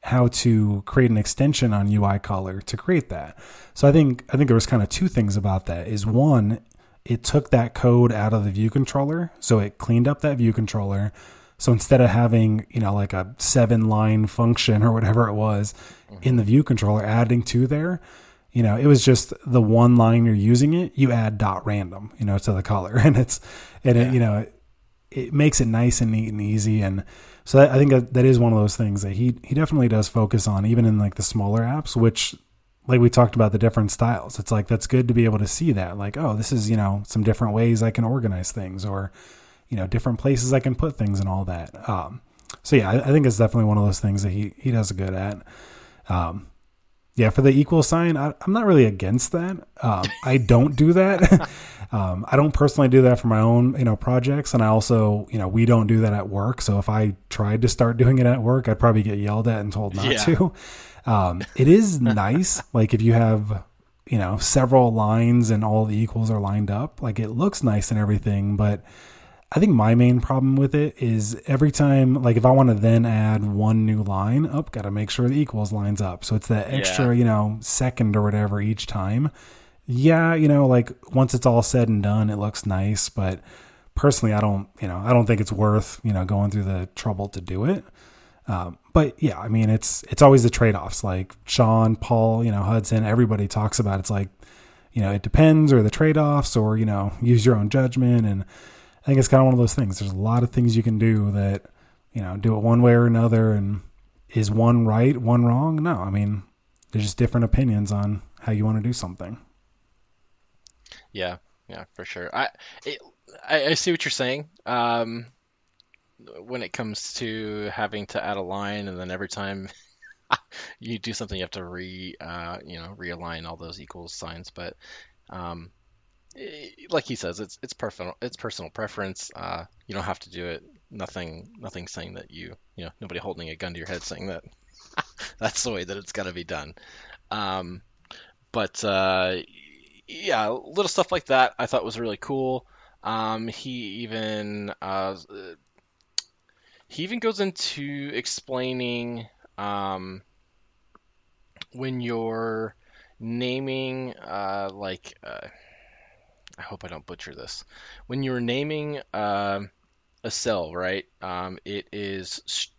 how to create an extension on ui color to create that so i think i think there was kind of two things about that is one it took that code out of the view controller so it cleaned up that view controller so instead of having you know like a seven line function or whatever it was mm-hmm. in the view controller adding to there you know, it was just the one line you're using it, you add dot random, you know, to the color. And it's, and it, you know, it, it makes it nice and neat and easy. And so that, I think that, that is one of those things that he, he definitely does focus on, even in like the smaller apps, which like we talked about the different styles. It's like, that's good to be able to see that like, oh, this is, you know, some different ways I can organize things or, you know, different places I can put things and all that. Um, so yeah, I, I think it's definitely one of those things that he, he does good at. Um, yeah, for the equal sign, I, am not really against that. Um, I don't do that. um, I don't personally do that for my own, you know, projects, and I also, you know, we don't do that at work. So if I tried to start doing it at work, I'd probably get yelled at and told not yeah. to. Um, it is nice, like if you have, you know, several lines and all the equals are lined up, like it looks nice and everything, but I think my main problem with it is every time, like if I want to then add one new line, up, oh, got to make sure the equals lines up. So it's that extra, yeah. you know, second or whatever each time. Yeah, you know, like once it's all said and done, it looks nice, but personally, I don't, you know, I don't think it's worth, you know, going through the trouble to do it. Um, but yeah, I mean, it's it's always the trade offs. Like Sean, Paul, you know, Hudson, everybody talks about. It. It's like, you know, it depends, or the trade offs, or you know, use your own judgment and I think it's kind of one of those things. There's a lot of things you can do that, you know, do it one way or another. And is one right, one wrong? No, I mean, there's just different opinions on how you want to do something. Yeah, yeah, for sure. I, it, I, I, see what you're saying. Um, when it comes to having to add a line, and then every time you do something, you have to re, uh, you know, realign all those equals signs. But um, Eh, like he says, it's it's personal it's personal preference. Uh, you don't have to do it. Nothing nothing saying that you you know nobody holding a gun to your head saying that that's the way that it's got to be done. Um, but uh, yeah, little stuff like that I thought was really cool. Um, he even uh, he even goes into explaining um, when you're naming uh, like uh, I hope I don't butcher this. When you're naming uh, a cell, right? Um, it is.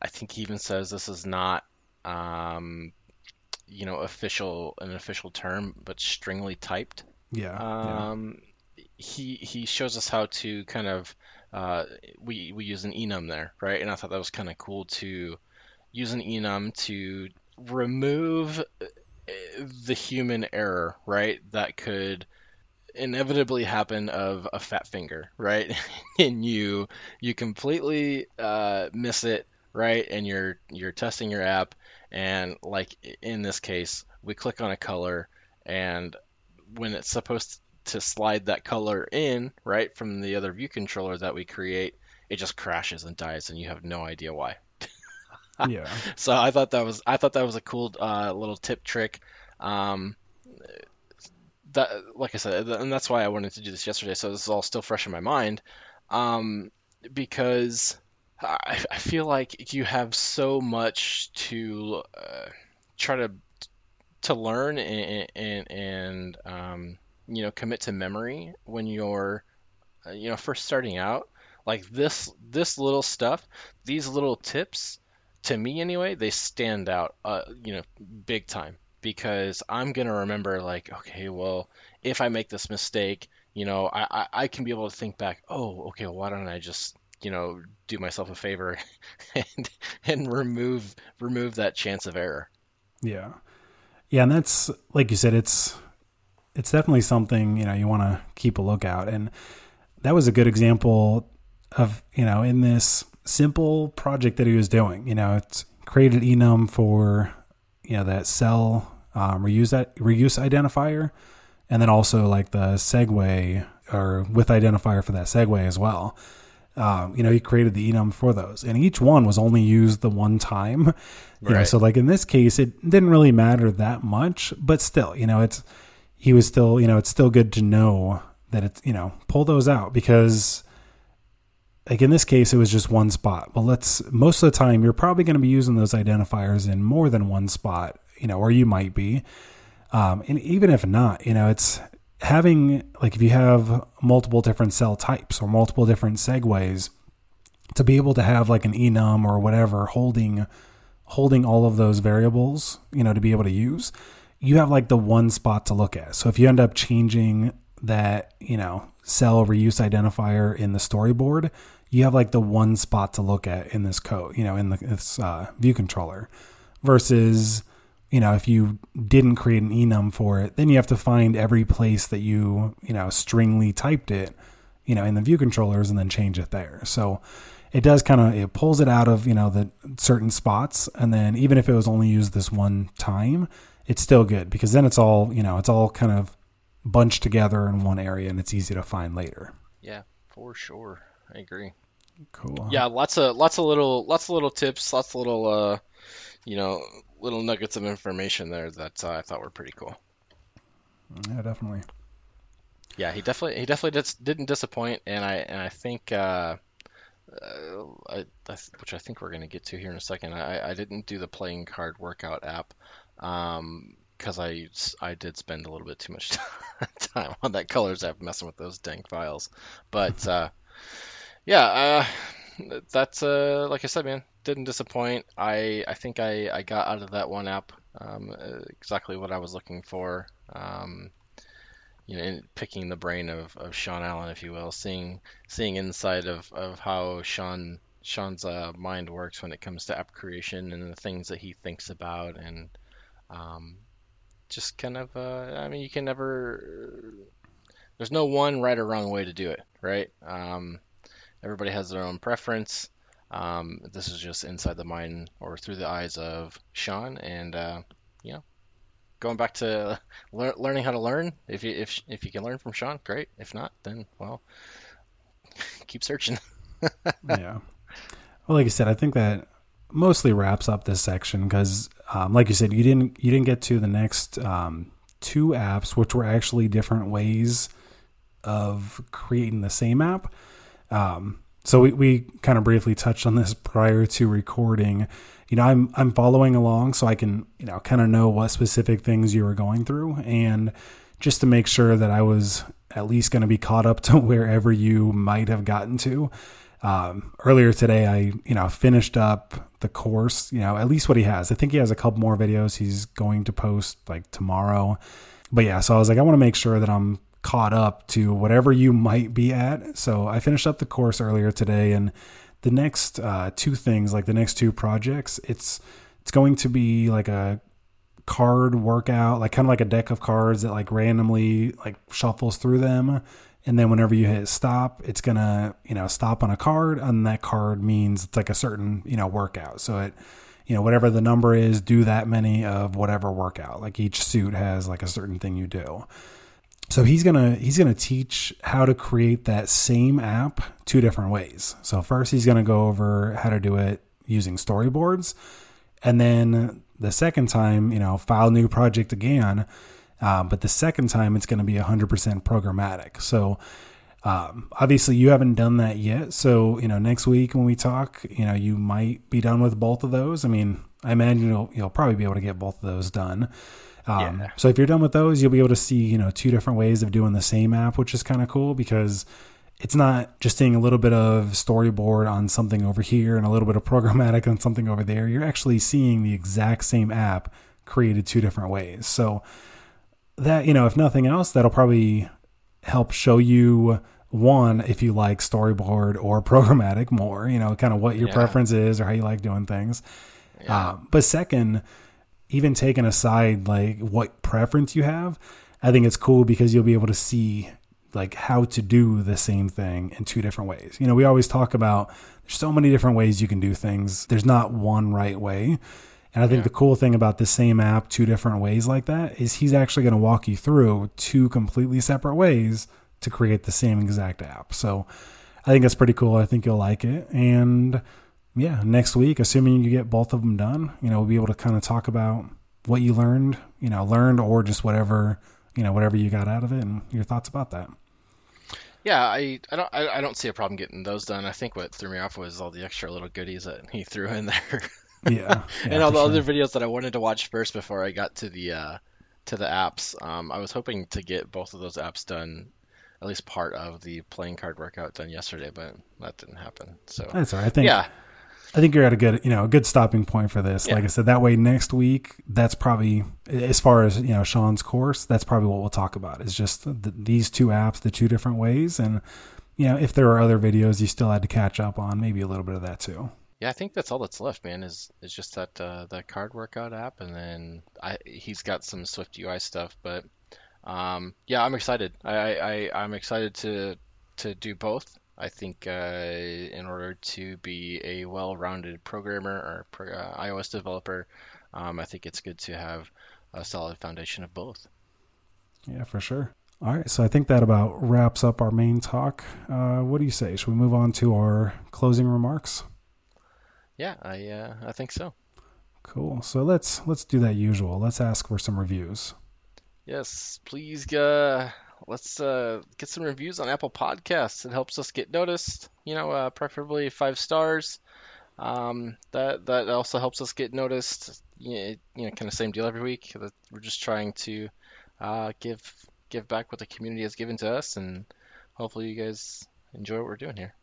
I think he even says this is not, um, you know, official an official term, but stringly typed. Yeah. Um, yeah. He he shows us how to kind of uh, we we use an enum there, right? And I thought that was kind of cool to use an enum to remove the human error, right? That could inevitably happen of a fat finger, right? and you you completely uh, miss it, right? And you're you're testing your app, and like in this case, we click on a color, and when it's supposed to slide that color in, right, from the other view controller that we create, it just crashes and dies, and you have no idea why yeah. So I thought that was I thought that was a cool uh, little tip trick. Um, that like I said, and that's why I wanted to do this yesterday. So this is all still fresh in my mind, um, because I, I feel like you have so much to uh, try to to learn and and, and um, you know commit to memory when you're uh, you know first starting out. Like this this little stuff these little tips to me anyway, they stand out, uh, you know, big time. Because I'm gonna remember like, okay, well, if I make this mistake, you know, I, I, I can be able to think back, oh, okay, why don't I just you know do myself a favor and and remove remove that chance of error. Yeah, yeah, and that's like you said, it's it's definitely something you know you want to keep a lookout, and that was a good example of you know in this simple project that he was doing. You know, it's created enum for you know that cell um, reuse that reuse identifier, and then also like the segue or with identifier for that segue as well. Um, you know, he created the enum for those, and each one was only used the one time. You right. know, so like in this case, it didn't really matter that much, but still, you know, it's he was still, you know, it's still good to know that it's you know pull those out because like in this case, it was just one spot. Well, let's most of the time you're probably going to be using those identifiers in more than one spot, you know, or you might be. Um, and even if not, you know, it's having like if you have multiple different cell types or multiple different segues, to be able to have like an enum or whatever holding holding all of those variables, you know, to be able to use, you have like the one spot to look at. So if you end up changing that, you know, cell reuse identifier in the storyboard, you have like the one spot to look at in this code, you know, in the, this uh, view controller versus, you know, if you didn't create an enum for it, then you have to find every place that you, you know, stringly typed it, you know, in the view controllers and then change it there. So it does kind of it pulls it out of you know the certain spots, and then even if it was only used this one time, it's still good because then it's all you know it's all kind of bunched together in one area and it's easy to find later. Yeah, for sure. I agree. Cool. Yeah, lots of lots of little lots of little tips, lots of little uh, you know, little nuggets of information there that uh, I thought were pretty cool. Yeah, definitely. Yeah, he definitely he definitely did, didn't disappoint, and I and I think uh, uh, I, I, which I think we're going to get to here in a second. I, I didn't do the playing card workout app because um, I I did spend a little bit too much time on that colors app messing with those dank files. But uh, yeah, uh, that's uh, like I said, man, didn't disappoint. I I think I I got out of that one app um, exactly what I was looking for. Um, you know, picking the brain of, of Sean Allen, if you will, seeing seeing inside of, of how Sean Sean's uh, mind works when it comes to app creation and the things that he thinks about, and um, just kind of, uh, I mean, you can never. There's no one right or wrong way to do it, right? Um, everybody has their own preference. Um, this is just inside the mind or through the eyes of Sean, and uh, you know, going back to lear- learning how to learn. If you if if you can learn from Sean, great. If not, then well, keep searching. yeah. Well, like I said, I think that mostly wraps up this section because, um, like you said, you didn't you didn't get to the next um, two apps, which were actually different ways of creating the same app. Um, so we, we kind of briefly touched on this prior to recording you know, I'm I'm following along so I can, you know, kind of know what specific things you were going through and just to make sure that I was at least going to be caught up to wherever you might have gotten to. Um, earlier today, I, you know, finished up the course, you know, at least what he has. I think he has a couple more videos he's going to post like tomorrow. But yeah, so I was like, I want to make sure that I'm caught up to whatever you might be at. So I finished up the course earlier today and the next uh, two things, like the next two projects, it's it's going to be like a card workout, like kind of like a deck of cards that like randomly like shuffles through them. And then whenever you hit stop, it's gonna, you know, stop on a card, and that card means it's like a certain, you know, workout. So it, you know, whatever the number is, do that many of whatever workout. Like each suit has like a certain thing you do. So he's gonna he's gonna teach how to create that same app two different ways. So first he's gonna go over how to do it using storyboards, and then the second time, you know, file new project again. Uh, but the second time it's going to be 100% programmatic. So um, obviously you haven't done that yet. So you know, next week when we talk, you know, you might be done with both of those. I mean, I imagine you'll you'll probably be able to get both of those done. Um, yeah. So if you're done with those, you'll be able to see you know two different ways of doing the same app, which is kind of cool because it's not just seeing a little bit of storyboard on something over here and a little bit of programmatic on something over there. You're actually seeing the exact same app created two different ways. So that you know, if nothing else, that'll probably help show you one if you like storyboard or programmatic more. You know, kind of what your yeah. preference is or how you like doing things. Yeah. Uh, but second even taking aside like what preference you have, I think it's cool because you'll be able to see like how to do the same thing in two different ways. You know, we always talk about there's so many different ways you can do things. There's not one right way. And I think yeah. the cool thing about the same app, two different ways like that, is he's actually going to walk you through two completely separate ways to create the same exact app. So I think that's pretty cool. I think you'll like it. And yeah, next week, assuming you get both of them done, you know, we'll be able to kind of talk about what you learned, you know, learned or just whatever, you know, whatever you got out of it and your thoughts about that. Yeah, I, I don't I, I don't see a problem getting those done. I think what threw me off was all the extra little goodies that he threw in there. yeah, yeah, and all the sure. other videos that I wanted to watch first before I got to the uh, to the apps. Um, I was hoping to get both of those apps done, at least part of the playing card workout done yesterday, but that didn't happen. So that's all right. I think yeah. I think you're at a good, you know, a good stopping point for this. Yeah. Like I said, that way next week, that's probably as far as you know Sean's course. That's probably what we'll talk about. Is just the, these two apps, the two different ways, and you know, if there are other videos you still had to catch up on, maybe a little bit of that too. Yeah, I think that's all that's left, man. Is is just that uh, that card workout app, and then I, he's got some Swift UI stuff. But um, yeah, I'm excited. I, I I'm excited to to do both. I think uh, in order to be a well-rounded programmer or pro- uh, iOS developer, um, I think it's good to have a solid foundation of both. Yeah, for sure. All right, so I think that about wraps up our main talk. Uh, what do you say? Should we move on to our closing remarks? Yeah, I uh, I think so. Cool. So let's let's do that usual. Let's ask for some reviews. Yes, please. Uh, let's uh, get some reviews on Apple Podcasts. It helps us get noticed. You know, uh, preferably five stars. Um, that that also helps us get noticed. You know, kind of same deal every week. We're just trying to uh, give give back what the community has given to us, and hopefully you guys enjoy what we're doing here.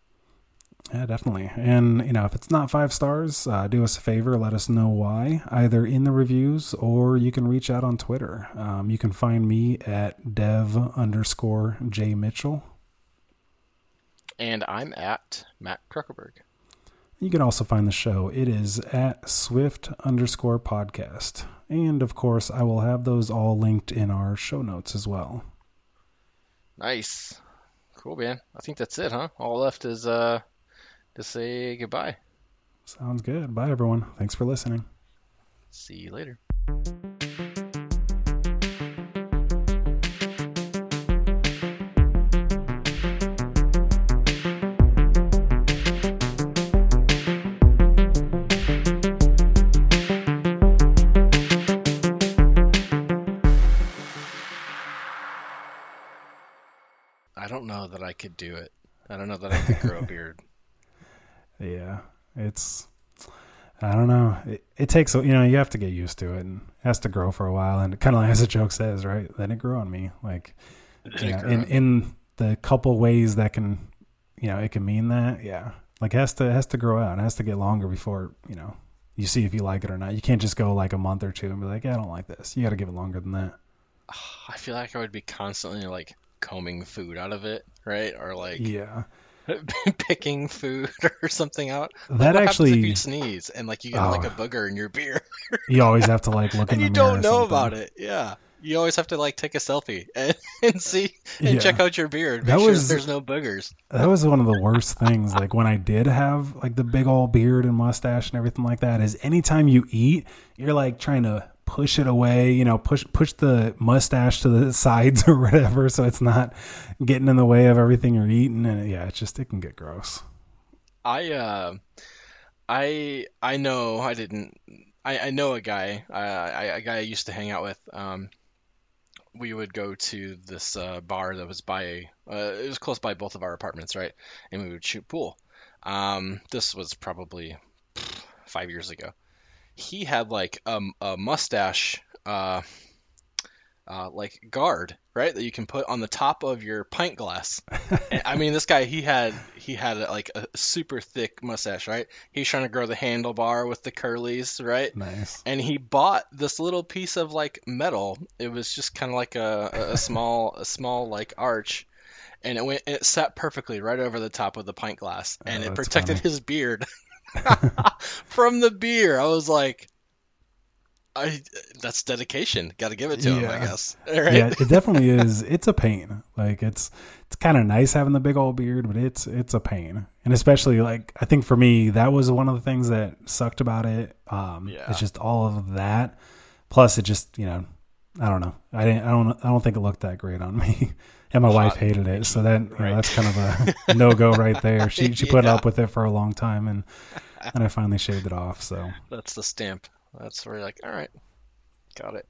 Yeah, definitely. And, you know, if it's not five stars, uh, do us a favor, let us know why, either in the reviews or you can reach out on Twitter. Um, you can find me at dev underscore J Mitchell. And I'm at Matt Kruckerberg. You can also find the show. It is at Swift underscore podcast. And of course, I will have those all linked in our show notes as well. Nice. Cool, man. I think that's it, huh? All left is uh to say goodbye. Sounds good. Bye, everyone. Thanks for listening. See you later. I don't know that I could do it. I don't know that I could grow a beard. Yeah, it's I don't know. It, it takes you know you have to get used to it and it has to grow for a while. And kind of like as the joke says, right? Then it grew on me. Like you know, in in the couple ways that can you know it can mean that. Yeah, like it has to it has to grow out. It has to get longer before you know you see if you like it or not. You can't just go like a month or two and be like, yeah, I don't like this. You got to give it longer than that. I feel like I would be constantly like combing food out of it, right? Or like yeah. picking food or something out. That what actually, if you sneeze and like you get oh, like a booger in your beer. you always have to like look and in you don't know about it. Yeah, you always have to like take a selfie and, and see and yeah. check out your beard. Make that sure was there's no boogers. That was one of the worst things. Like when I did have like the big old beard and mustache and everything like that. Is anytime you eat, you're like trying to push it away, you know, push push the mustache to the sides or whatever, so it's not getting in the way of everything you're eating. And yeah, it's just it can get gross. I uh, I I know I didn't. I, I know a guy. I, I, a guy I used to hang out with. Um, we would go to this uh, bar that was by uh, it was close by both of our apartments, right? And we would shoot pool. Um, this was probably five years ago he had like a, a mustache uh, uh, like guard, right? That you can put on the top of your pint glass. I mean, this guy he had he had like a super thick mustache, right? He's trying to grow the handlebar with the curlies, right? Nice. And he bought this little piece of like metal. It was just kind of like a, a small a small like arch. And it went. It sat perfectly right over the top of the pint glass, and oh, it protected funny. his beard. from the beer. I was like, I that's dedication. Got to give it to yeah. him, I guess. Right? Yeah, it definitely is. It's a pain. Like it's it's kind of nice having the big old beard, but it's it's a pain. And especially like I think for me that was one of the things that sucked about it. Um yeah. it's just all of that. Plus it just, you know, I don't know. I didn't I don't I don't think it looked that great on me. and my wife hated it. So that right. know, that's kind of a no go right there. She she put yeah. up with it for a long time and and I finally shaved it off. So that's the stamp. That's where you're like, all right, got it.